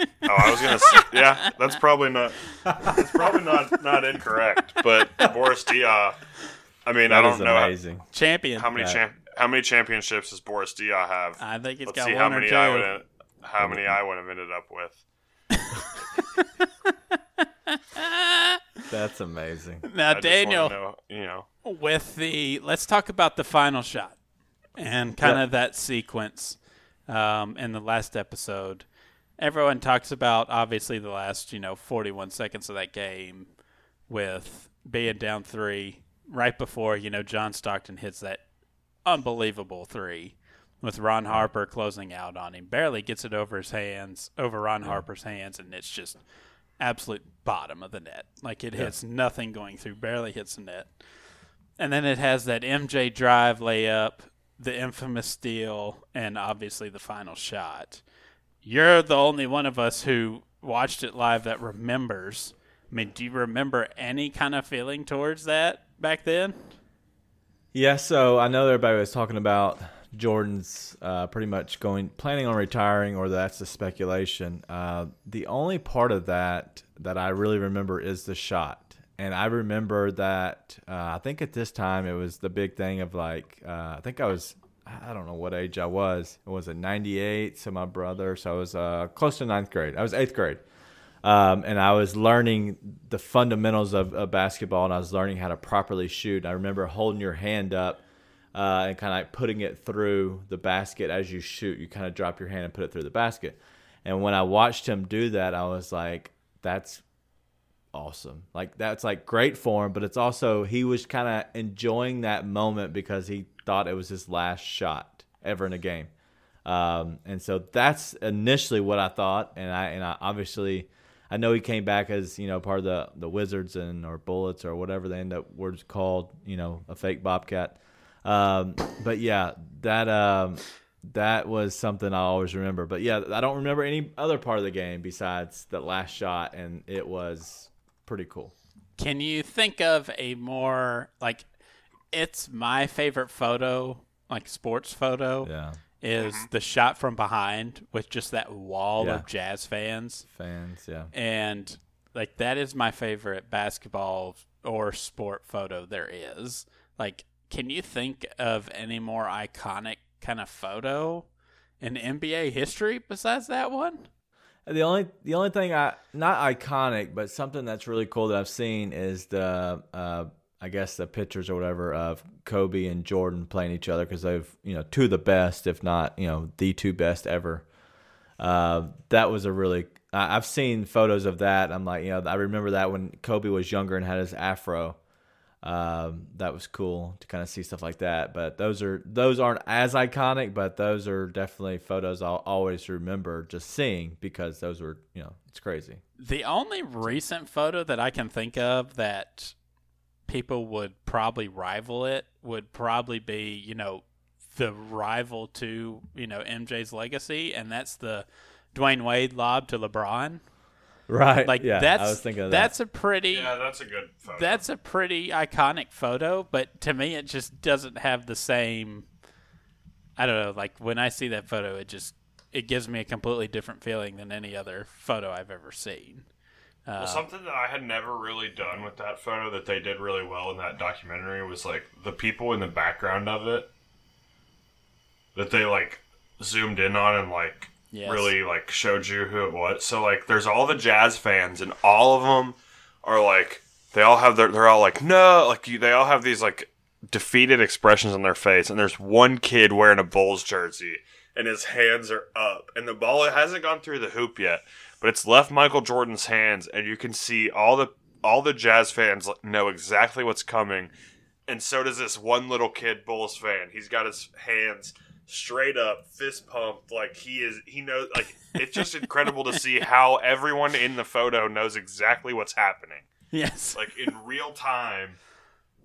oh, I was gonna say, yeah, that's probably not that's probably not not incorrect. But Boris Diaw, I mean, I don't is know how, amazing. Champion. how many Right. champ how many championships does Boris Diaw have? I think he's Let's got see one how or two. I would how many I would have ended up with. That's amazing. now, I Daniel, know, you know, with the let's talk about the final shot and kind Yeah. of that sequence um, in the last episode. Everyone talks about obviously the last you know 41 seconds of that game with being down three right before you know John Stockton hits that unbelievable three with Ron Harper closing out on him. Barely gets it over his hands, over Ron Harper's hands, and it's just absolute bottom of the net. Like it hits nothing going through, barely hits the net. And then it has that MJ drive layup, the infamous steal, and obviously the final shot. You're the only one of us who watched it live that remembers. I mean, do you remember any kind of feeling towards that back then? Yeah, so I know everybody was talking about Jordan's uh, pretty much going planning on retiring, or that's the speculation. Uh, the only part of that that I really remember is the shot, and I remember that uh, I think at this time it was the big thing of like uh, I think I was I don't know what age I was. It was at '98, so my brother, so I was uh, close to ninth grade. I was eighth grade um, and I was learning the fundamentals of, of basketball, and I was learning how to properly shoot. I remember holding your hand up uh, and kind of like putting it through the basket as you shoot. You kind of drop your hand and put it through the basket. And when I watched him do that, I was like, "That's awesome! Like that's like great form. But it's also he was kind of enjoying that moment because he thought it was his last shot ever in a game. Um, and so that's initially what I thought, and I and I obviously I know he came back as you know part of the the Wizards and or Bullets or whatever they end up words called, you know, a fake Bobcat. Um, but yeah, that um, that was something I always remember. But yeah, I don't remember any other part of the game besides that last shot, and it was pretty cool. Can you think of a more like it's my favorite photo, like sports photo, Yeah, is the shot from behind with just that wall Yeah. of jazz fans. fans, yeah. And like that is my favorite basketball or sport photo there is. Like, can you think of any more iconic kind of photo in NBA history besides that one? The only the only thing I not iconic, but something that's really cool that I've seen is the uh, I guess the pictures or whatever of Kobe and Jordan playing each other because they've you know two of the best, if not you know the two best ever. Uh, that was a really I've seen photos of that. I'm like you know I remember that when Kobe was younger and had his afro. Um, that was cool to kind of see stuff like that. But those are those aren't as iconic, but those are definitely photos I'll always remember just seeing because those were you know it's crazy. The only recent photo that I can think of that people would probably rival it would probably be, you know, the rival to, you know, MJ's legacy, and that's the Dwyane Wade lob to LeBron. Right. Like yeah, that's I was thinking of that. that's a pretty yeah, that's a good photo. that's a pretty iconic photo, but to me it just doesn't have the same I don't know, like when I see that photo it just it gives me a completely different feeling than any other photo I've ever seen. Uh, well, something that I had never really done with that photo that they did really well in that documentary was like the people in the background of it that they like zoomed in on and like Yes. really like showed you who it was. So like there's all the jazz fans and all of them are like they all have their they're all like no like you, they all have these like defeated expressions on their face, and there's one kid wearing a Bulls jersey, and his hands are up, and the ball hasn't gone through the hoop yet, but it's left Michael Jordan's hands, and you can see all the all the Jazz fans know exactly what's coming, and so does this one little kid Bulls fan. He's got his hands straight up, fist pumped, like he is. He knows. Like it's just incredible to see how everyone in the photo knows exactly what's happening Yes. like in real time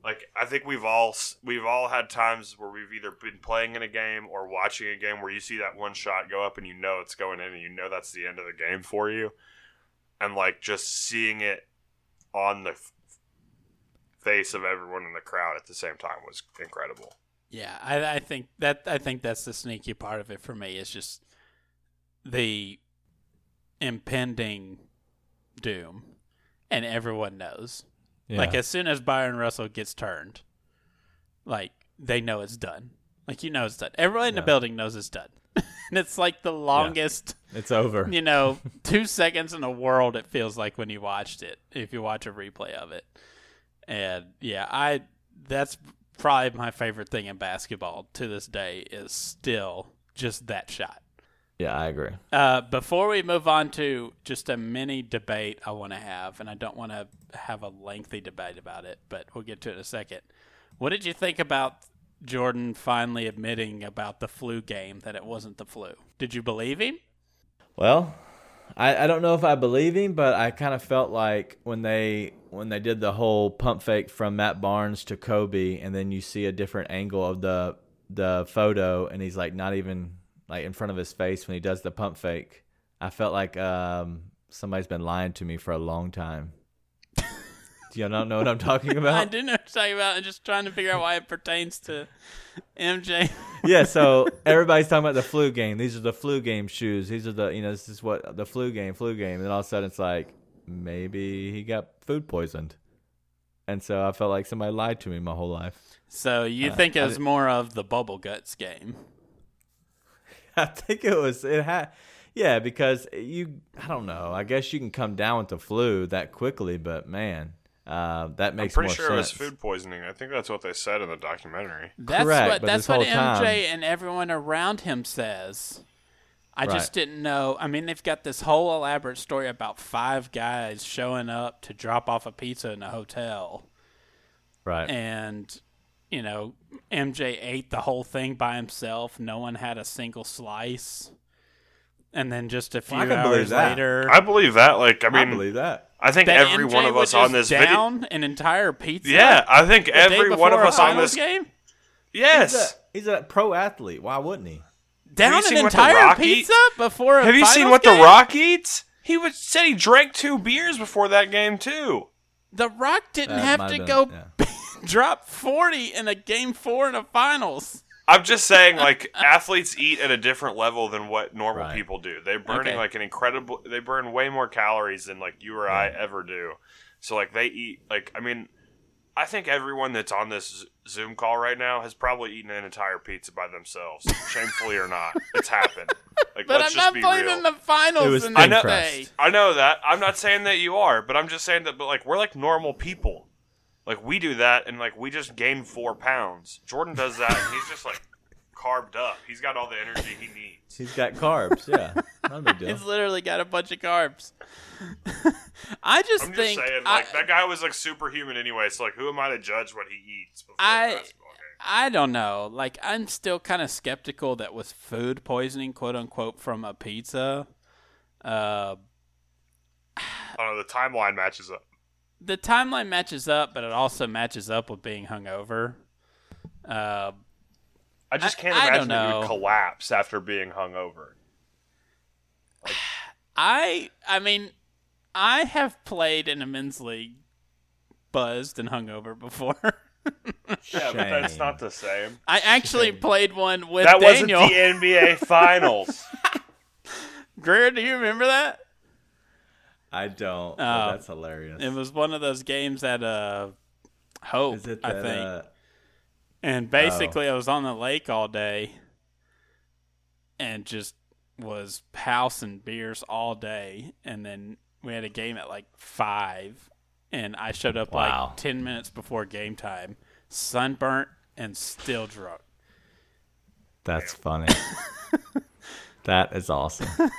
like i think we've all we've all had times where we've either been playing in a game or watching a game where you see that one shot go up and you know it's going in and you know that's the end of the game for you and like just seeing it on the f- face of everyone in the crowd at the same time was incredible Yeah, I, I think that I think that's the sneaky part of it for me is just the impending doom, and everyone knows. Yeah. Like as soon as Byron Russell gets turned, like they know it's done. Like you know it's done. Everyone in the building knows it's done, and it's like the longest, it's over. you know, two seconds in the world. It feels like when you watched it, if you watch a replay of it. And yeah, I that's probably my favorite thing in basketball to this day is still just that shot. Yeah, I agree. Uh, before we move on to just a mini debate I want to have, and I don't want to have a lengthy debate about it, but we'll get to it in a second. What did you think about Jordan finally admitting about the flu game that it wasn't the flu? Did you believe him? Well, I, I don't know if I believe him, but I kind of felt like when they when they did the whole pump fake from Matt Barnes to Kobe, and then you see a different angle of the the photo, and he's like not even like in front of his face when he does the pump fake. I felt like um, somebody's been lying to me for a long time. Do y'all not know what I'm talking about? I do know what you're talking about. I'm just trying to figure out why it pertains to MJ. Yeah, so everybody's talking about the flu game. These are the flu game shoes. These are the you know this is what the flu game, flu game. And then all of a sudden it's like maybe he got food poisoned, and so I felt like somebody lied to me my whole life. So you Uh, think it was more of the bubble guts game? I think it was it had yeah because you I don't know. I guess you can come down with the flu that quickly, but man, uh, that i'm makes pretty more sure it was food poisoning i think that's what they said in the documentary That's Correct, what but that's what whole time- MJ and everyone around him says. I just didn't know. I mean, they've got this whole elaborate story about five guys showing up to drop off a pizza in a hotel, Right. and you know, MJ ate the whole thing by himself. No one had a single slice. And then just a few Well, I believe hours that. later, i believe that like i mean, I mean believe that. I think that every MJ one of us on just this video down an entire pizza. yeah i think every one of us on finals this game. yes He's a, he's a pro athlete. Why wouldn't he? down an seen what The entire pizza eats? before a Have you seen what game? The Rock eats? He was said he drank two beers before that game too. The Rock didn't That have to go yeah. drop 40 in a game four in a finals. I'm just saying, like athletes eat at a different level than what normal Right. people do. They're burning Okay. like an incredible. They burn way more calories than like you or I ever do. So like they eat like I mean, I think everyone that's on this Zoom call right now has probably eaten an entire pizza by themselves, shamefully or not. It's happened. Like But let's I'm just not be playing real. in the finals It was in thin that crust. day. I know that. I'm not saying that you are, but I'm just saying that. But like, we're like normal people. Like we do that, and like we just gain four pounds. Jordan does that, and he's just like carved up. He's got all the energy he needs. He's got carbs. Yeah, not a big deal. He's literally got a bunch of carbs. I just I'm just think saying, I, like that guy was like superhuman anyway. So like, who am I to judge what he eats before I- a basketball game? I don't know. Like I'm still kind of skeptical that was food poisoning, quote unquote, from a pizza. Uh, I don't know. The timeline matches up. The timeline matches up, but it also matches up with being hungover. Uh, I just can't I imagine don't that you would collapse after being hungover. I I mean, I have played in a men's league, buzzed and hungover before. Yeah, but that's not the same. I actually played one with That wasn't the NBA Finals. Greer, do you remember that? I don't. but Oh. that's hilarious. It was one of those games at uh, Hope, Is it I that? think. Uh, And basically, I was on the lake all day and just was housing beers all day. And then we had a game at like five, and I showed up Wow. like ten minutes before game time sunburnt, and still drunk. That's funny. that is awesome.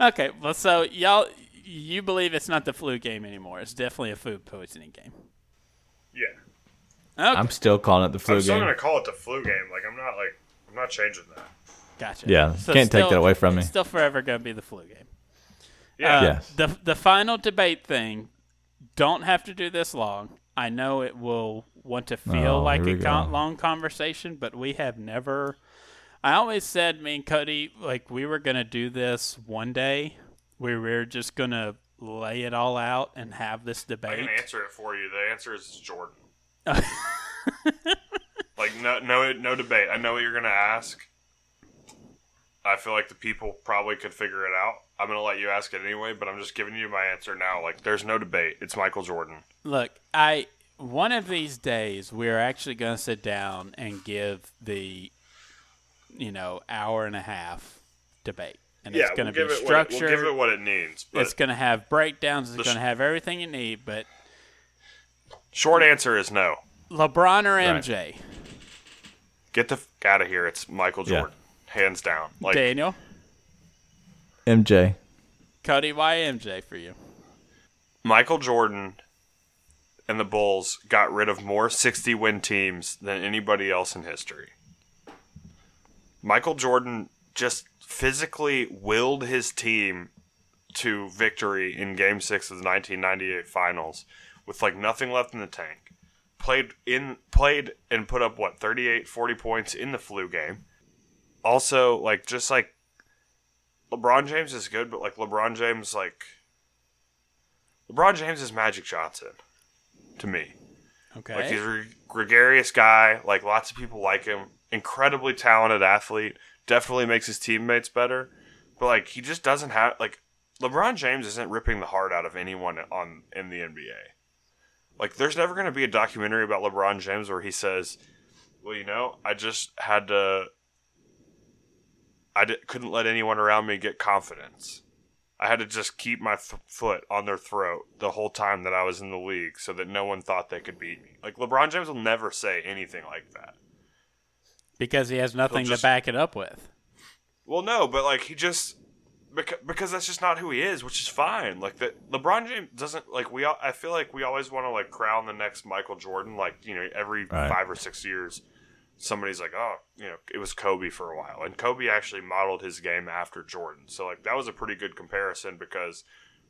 Okay, well, so y'all, you believe it's not the flu game anymore. It's definitely a food poisoning game. Yeah. Okay, I'm still calling it the flu I'm still game. gonna call it the flu game. Like I'm not like I'm not changing that. gotcha. Yeah, can't take that away from me. It's still forever going to be the flu game. Yeah. Uh, Yes. The the final debate thing, don't have to do this long. I know it will want to feel Oh, like a con- go. long conversation, but we have never. I always said, me and Cody, like we were gonna do this one day. We were just gonna lay it all out and have this debate? I can answer it for you. The answer is Jordan. like no no no debate. I know what you're gonna ask. I feel like the people probably could figure it out. I'm gonna let you ask it anyway, but I'm just giving you my answer now. Like there's no debate. It's Michael Jordan. Look, I one of these days we're actually going to sit down and give the, you know, hour and a half debate, and it's going to give be it what it, we'll give it what it needs. But it's going to have breakdowns. It's The going sh- to have everything you need. But short answer is no. LeBron or Right. MJ, Get the f- out of here. It's Michael Yeah. Jordan, hands down. Like Daniel, MJ. Cody, why MJ for you? Michael Jordan and the Bulls got rid of more 60 win teams than anybody else in history. Michael Jordan just physically willed his team to victory in game 6 of the 1998 finals with like nothing left in the tank. Played in played and put up what 38 40 points in the flu game. Also like just like LeBron James is good but like LeBron James like LeBron James is Magic Johnson to me. Okay, Like he's a gregarious guy. Like lots of people like him. Incredibly talented athlete. Definitely makes his teammates better. But like he just doesn't have like LeBron James isn't ripping the heart out of anyone on in the NBA. Like there's never going to be a documentary about LeBron James where he says, "Well, you know, I just had to. I couldn't let anyone around me get confidence." I had to just keep my th- foot on their throat the whole time that I was in the league so that no one thought they could beat me. Like LeBron James will never say anything like that. Because he has nothing just- to back it up with. Well, no, but like he just because, because that's just not who he is, which is fine. Like that LeBron James doesn't like we all, I feel like we always want to like crown the next Michael Jordan like, you know, every Right. 5 or 6 years somebody's like, "Oh, you know, it was Kobe for a while." And Kobe actually modeled his game after Jordan. So like that was a pretty good comparison because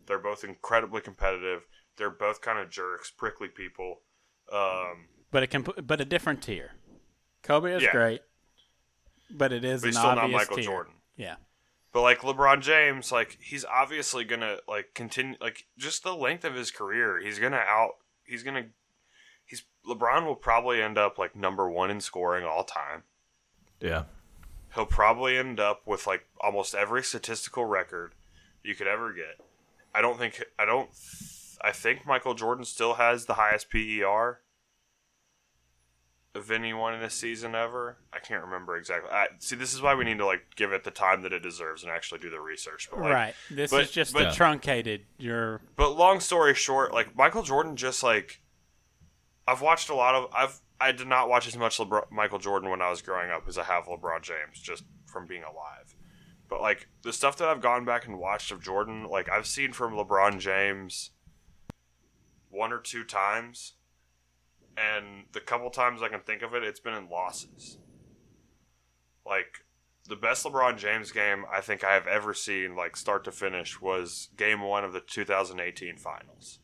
they're both incredibly competitive. They're both kind of jerks, prickly people. Um But it can, but a different tier. Kobe is Yeah. great, but it is but he's an still not Michael tier. Jordan. Yeah, But like LeBron James, like he's obviously gonna like continue like just the length of his career, he's gonna out he's gonna he's LeBron will probably end up like number one in scoring all time. Yeah. He'll probably end up with like almost every statistical record you could ever get. I don't think I don't I think Michael Jordan still has the highest PER of anyone in a season ever. I can't remember exactly. I, see, this is why we need to like give it the time that it deserves and actually do the research. But like, right. This but- is just but- a truncated. Your but long story short, like Michael Jordan, just like I've watched a lot of. I've I did not watch as much LeBron, Michael Jordan when I was growing up as I have LeBron James, just from being alive. But like the stuff that I've gone back and watched of Jordan, like I've seen from LeBron James one or two times, and the couple times I can think of it, it's been in losses. Like the best LeBron James game I think I have ever seen, like start to finish, was Game One of the 2018 Finals,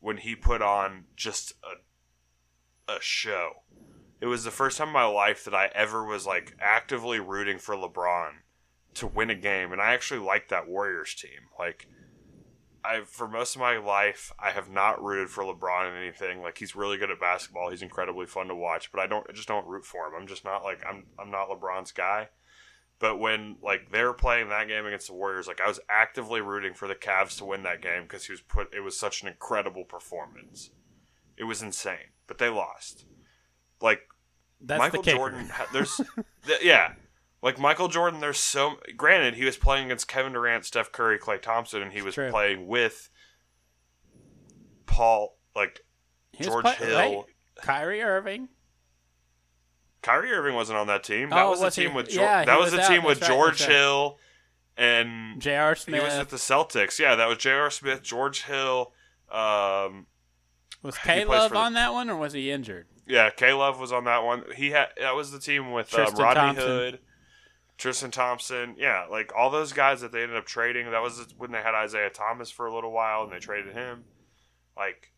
when he put on just a a show. It was the first time in my life that I ever was like actively rooting for LeBron to win a game, and I actually liked that Warriors team. Like, I for most of my life, I have not rooted for LeBron in anything. Like, he's really good at basketball. He's incredibly fun to watch, but I don't, I just don't root for him. I'm just not like I'm, I'm not LeBron's guy. But when like they were playing that game against the Warriors, like I was actively rooting for the Cavs to win that game because he was put. It was such an incredible performance. It was insane, but they lost. Like that's Michael. Jordan, there's, th- yeah, like Michael Jordan. There's so granted he was playing against Kevin Durant, Steph Curry, Klay Thompson, and he was True. playing with Paul, like He George play- Hill, right. Kyrie Irving. Kyrie Irving wasn't on that team. That Oh, was the was he? team with Geor- Yeah, that was, was the out. team with right, George right. Hill and J.R. Smith. He was with the Celtics. Yeah, that was J.R. Smith, George Hill. Um, was K Love the- on that one, or was he injured? yeah, K Love was on that one. He had that was the team with um, Rodney Thompson. Hood, Tristan Thompson. Yeah, like all those guys that they ended up trading. That was when they had Isaiah Thomas for a little while and they traded him. Like,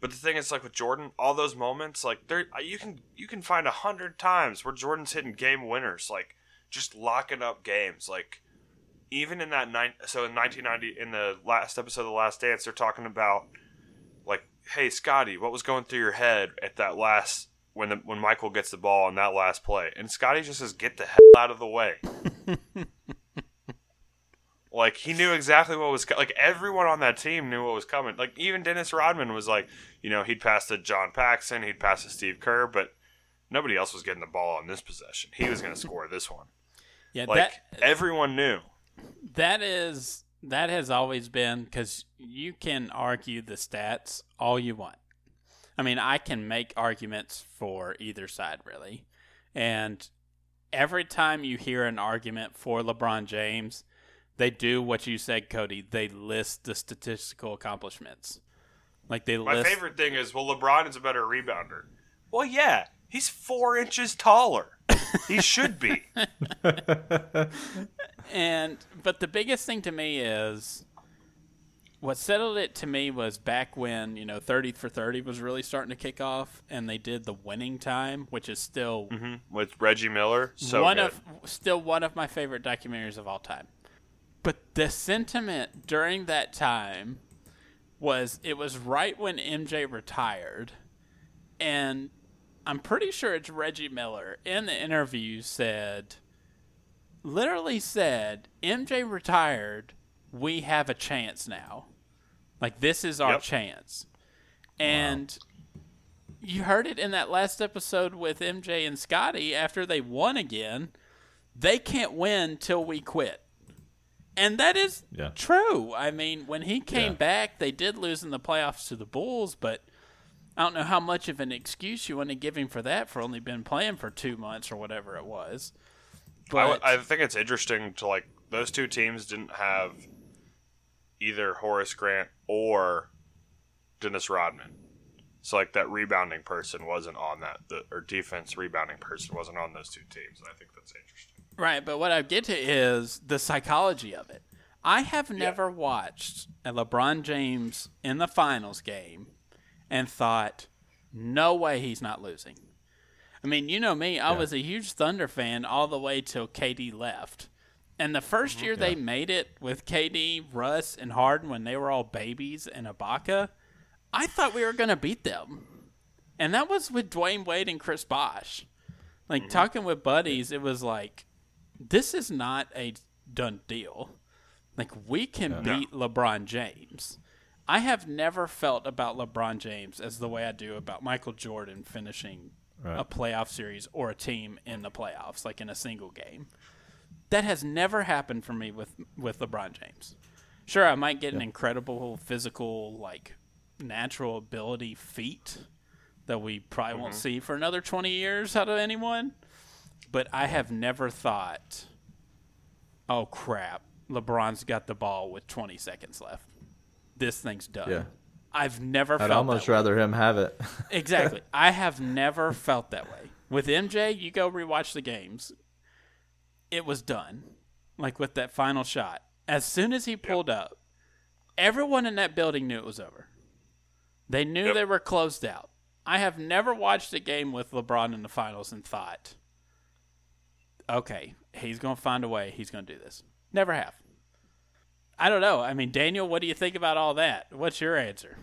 but the thing is, like with Jordan, all those moments, like there, you can you can find a hundred times where Jordan's hitting game winners, like just locking up games, like. Even in that nine, so in 1990, in the last episode of The Last Dance, they're talking about like, hey Scottie, what was going through your head at that last when the, when Michael gets the ball on that last play? And Scottie just says, "Get the hell out of the way." like he knew exactly what was co- like. Everyone on that team knew what was coming. Like even Dennis Rodman was like, you know, he'd pass to John Paxson, he'd pass to Steve Kerr, but nobody else was getting the ball on this possession. He was going to score this one. Yeah, Like that everyone knew. that is that has always been because you can argue the stats all you want. I mean, I can make arguments for either side really, and every time you hear an argument for LeBron James, they do what you said, Cody. They list the statistical accomplishments. Like they My list. favorite thing is, well, LeBron is a better rebounder. Well, yeah, he's four inches taller. He should be. And but the biggest thing to me is what settled it to me was back when you know 30 for 30 was really starting to kick off and they did the winning time which is still hmm With Reggie Miller, so one good. of still one of my favorite documentaries of all time. But the sentiment during that time was it was right when MJ retired and I'm pretty sure it's Reggie Miller in the interview said literally said MJ retired we have a chance now like this is our Yep. chance and you heard it in that last episode with MJ and Scottie after they won again they can't win till we quit and that is Yeah. true. I mean, when he came Yeah. back, they did lose in the playoffs to the Bulls, but I don't know how much of an excuse you want to give him for that for only been playing for two months or whatever it was. I, But w- I think it's interesting to like those two teams didn't have either Horace Grant or Dennis Rodman. So like that rebounding person wasn't on that, the, or defense rebounding person wasn't on those two teams. I think that's interesting. Right, but what I get to is the psychology of it. I have never watched a LeBron James in the finals game and thought, no way he's not losing. I mean, you know me, I was a huge Thunder fan all the way till KD left. And the 1st mm-hmm. year they made it with KD, Russ, and Harden when they were all babies and Ibaka, I thought we were going to beat them. And that was with Dwyane Wade and Chris Bosh. Like mm-hmm. talking with buddies, it was like, this is not a done deal. Like we can beat LeBron James. I have never felt about LeBron James as the way I do about Michael Jordan finishing Right. a playoff series or a team in the playoffs, like in a single game. That has never happened for me with with LeBron James. Sure, I might get an incredible physical, like natural ability feat that we probably won't mm-hmm. see for another twenty years out of anyone but I have never thought, oh crap, LeBron's got the ball with 20 seconds left. This thing's done. Yeah. I've never felt that I'd almost that way. rather him have it. Exactly. I have never felt that way. With MJ, you go rewatch the games. It was done. Like with that final shot. As soon as he pulled up, everyone in that building knew it was over. They knew Yep. they were closed out. I have never watched a game with LeBron in the finals and thought, okay, he's going to find a way. He's going to do this. Never have. I don't know. I mean, Daniel, what do you think about all that? What's your answer?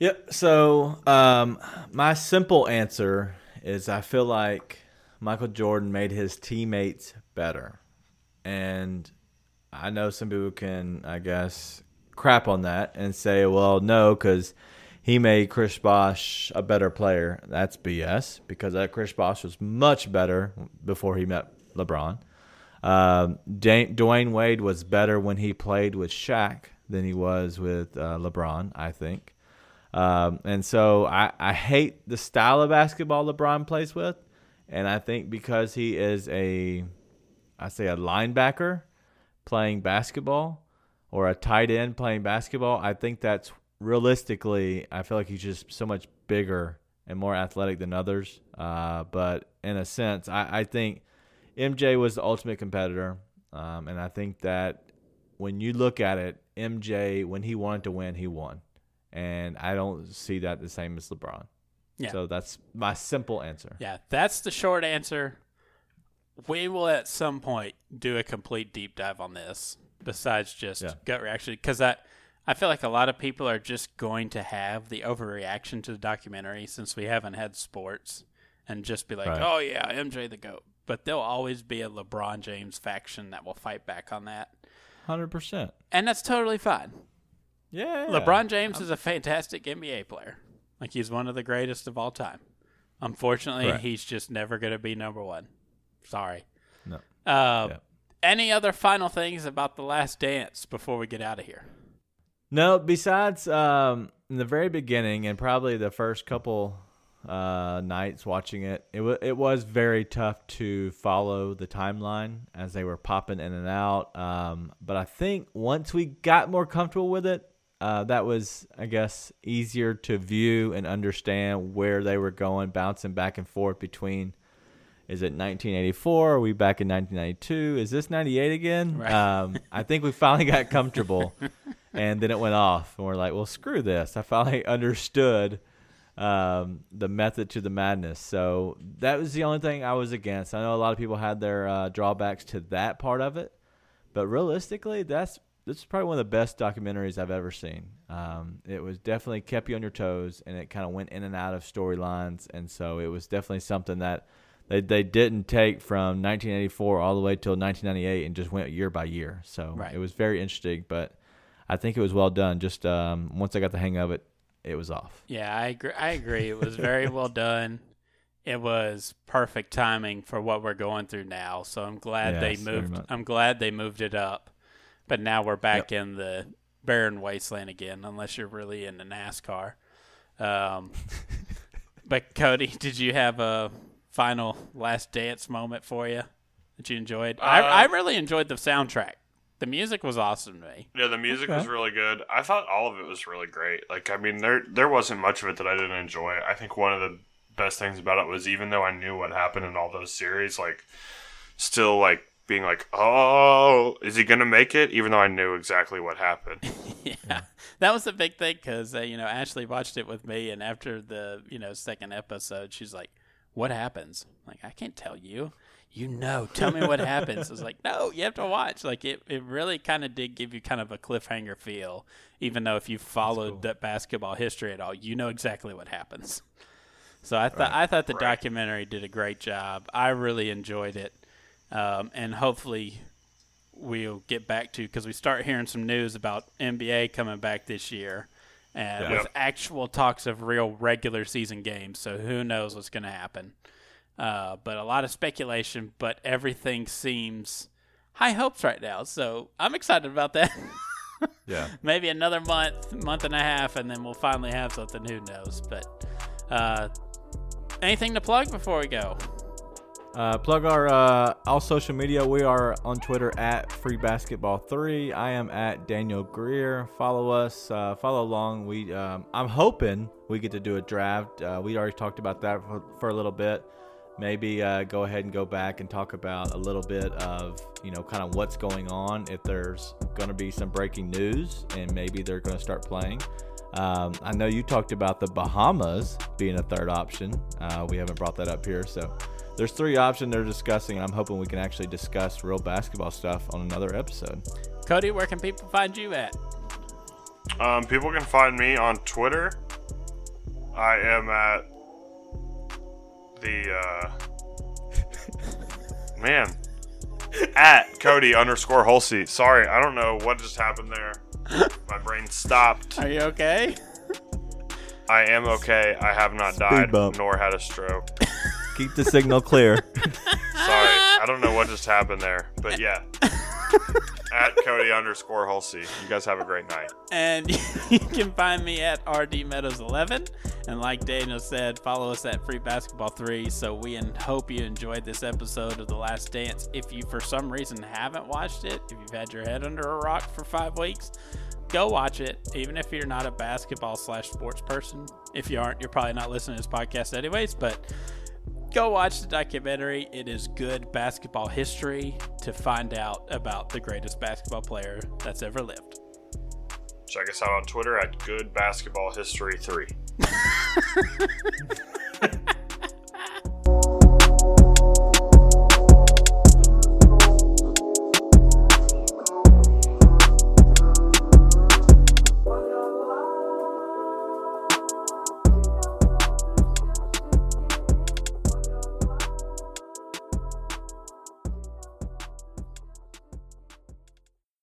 Yep. So, um, my simple answer is I feel like Michael Jordan made his teammates better. And I know some people can, I guess, crap on that and say, well, no, because he made Chris Bosh a better player. That's BS because that Chris Bosh was much better before he met LeBron. Um, Dwyane Wade was better when he played with Shaq than he was with uh, LeBron, I think. Um, and so I, I hate the style of basketball LeBron plays with. And I think because he is a, I say a linebacker playing basketball or a tight end playing basketball, I think that's realistically, I feel like he's just so much bigger and more athletic than others. Uh, but in a sense, I, I think MJ was the ultimate competitor. Um, and I think that when you look at it, MJ, when he wanted to win, he won. And I don't see that the same as LeBron. Yeah. So that's my simple answer. Yeah, that's the short answer. We will at some point do a complete deep dive on this, besides just Yeah. gut reaction, because I, I feel like a lot of people are just going to have the overreaction to the documentary since we haven't had sports, and just be like, Right. "Oh yeah, MJ the goat." But there'll always be a LeBron James faction that will fight back on that, 100%. and that's totally fine. Yeah. LeBron James is a fantastic NBA player. Like he's one of the greatest of all time. Unfortunately, Correct. he's just never going to be number one. Sorry. No. Uh, Yeah. Any other final things about the Last Dance before we get out of here? No, besides um, in the very beginning and probably the first couple uh, nights watching it, it, wa it was very tough to follow the timeline as they were popping in and out. Um, but I think once we got more comfortable with it, uh, that was, I guess, easier to view and understand where they were going, bouncing back and forth between. Is it 1984? Are we back in 1992? Is this 98 again? Right. Um, I think we finally got comfortable, and then it went off, and we're like, "Well, screw this!" I finally understood um, the method to the madness. So that was the only thing I was against. I know a lot of people had their uh, drawbacks to that part of it, but realistically, that's this is probably one of the best documentaries I've ever seen. Um, it was definitely kept you on your toes, and it kind of went in and out of storylines, and so it was definitely something that they they didn't take from 1984 all the way till 1998 and just went year by year. So Right. it was very interesting, but I think it was well done. Just um, once I got the hang of it, it was off. Yeah, I agree. I agree. It was very well done. It was perfect timing for what we're going through now. So I'm glad they Yes, very moved. I'm glad they moved it up. But now we're back in the barren wasteland again, unless you're really into NASCAR. Um, but Cody, did you have a final last dance moment for you that you enjoyed? I, Uh, I really enjoyed the soundtrack. The music was awesome to me. Yeah, the music Okay. was really good. I thought all of it was really great. Like, I mean, there there wasn't much of it that I didn't enjoy. I think one of the best things about it was even though I knew what happened in all those series, like, still like being like, oh, is he gonna make it? Even though I knew exactly what happened. yeah, that was the big thing because uh, you know Ashley watched it with me, and after the you know second episode, she's like, "What happens?" I'm like, I can't tell you. You know, tell me what happens. It's like, no, you have to watch. Like it, it really kind of did give you kind of a cliffhanger feel, even though if you followed cool. that basketball history at all, you know exactly what happens. So I thought I thought the Right. documentary did a great job. I really enjoyed it, um, and hopefully we'll get back to because we start hearing some news about NBA coming back this year, and Yeah. with actual talks of real regular season games. So who knows what's going to happen? Uh, but a lot of speculation. But everything seems high hopes right now. So I'm excited about that. Yeah. Maybe another month, month and a half, and then we'll finally have something. Who knows? But uh, anything to plug before we go? Uh, plug our uh, all social media. We are on Twitter at Free Basketball Three. I am at Daniel Greer. Follow us. Uh, follow along. We um, I'm hoping we get to do a draft. Uh, we already talked about that for, for a little bit. Maybe uh, go ahead and go back and talk about a little bit of you know kind of what's going on. If there's going to be some breaking news and maybe they're going to start playing. Um, I know you talked about the Bahamas being a third option. Uh, we haven't brought that up here, so there's three options they're discussing, and I'm hoping we can actually discuss real basketball stuff on another episode. Cody, where can people find you at? Um, people can find me on Twitter. I am at the uh, man at Cody underscore Hulsey. Sorry, I don't know what just happened there. My brain stopped. Are you okay? I am okay. I have not died bump. nor had a stroke. Keep the signal clear. Sorry, I don't know what just happened there, but yeah. at Cody underscore Hulsey. You guys have a great night. And you can find me at RD Meadows 11. And like Daniel said, follow us at Free Basketball 3. So we hope you enjoyed this episode of The Last Dance. If you, for some reason, haven't watched it, if you've had your head under a rock for five weeks, go watch it. Even if you're not a basketball slash sports person, if you aren't, you're probably not listening to this podcast anyways. But go watch the documentary. It is good basketball history to find out about the greatest basketball player that's ever lived. Check us out on Twitter at Good Basketball History 3.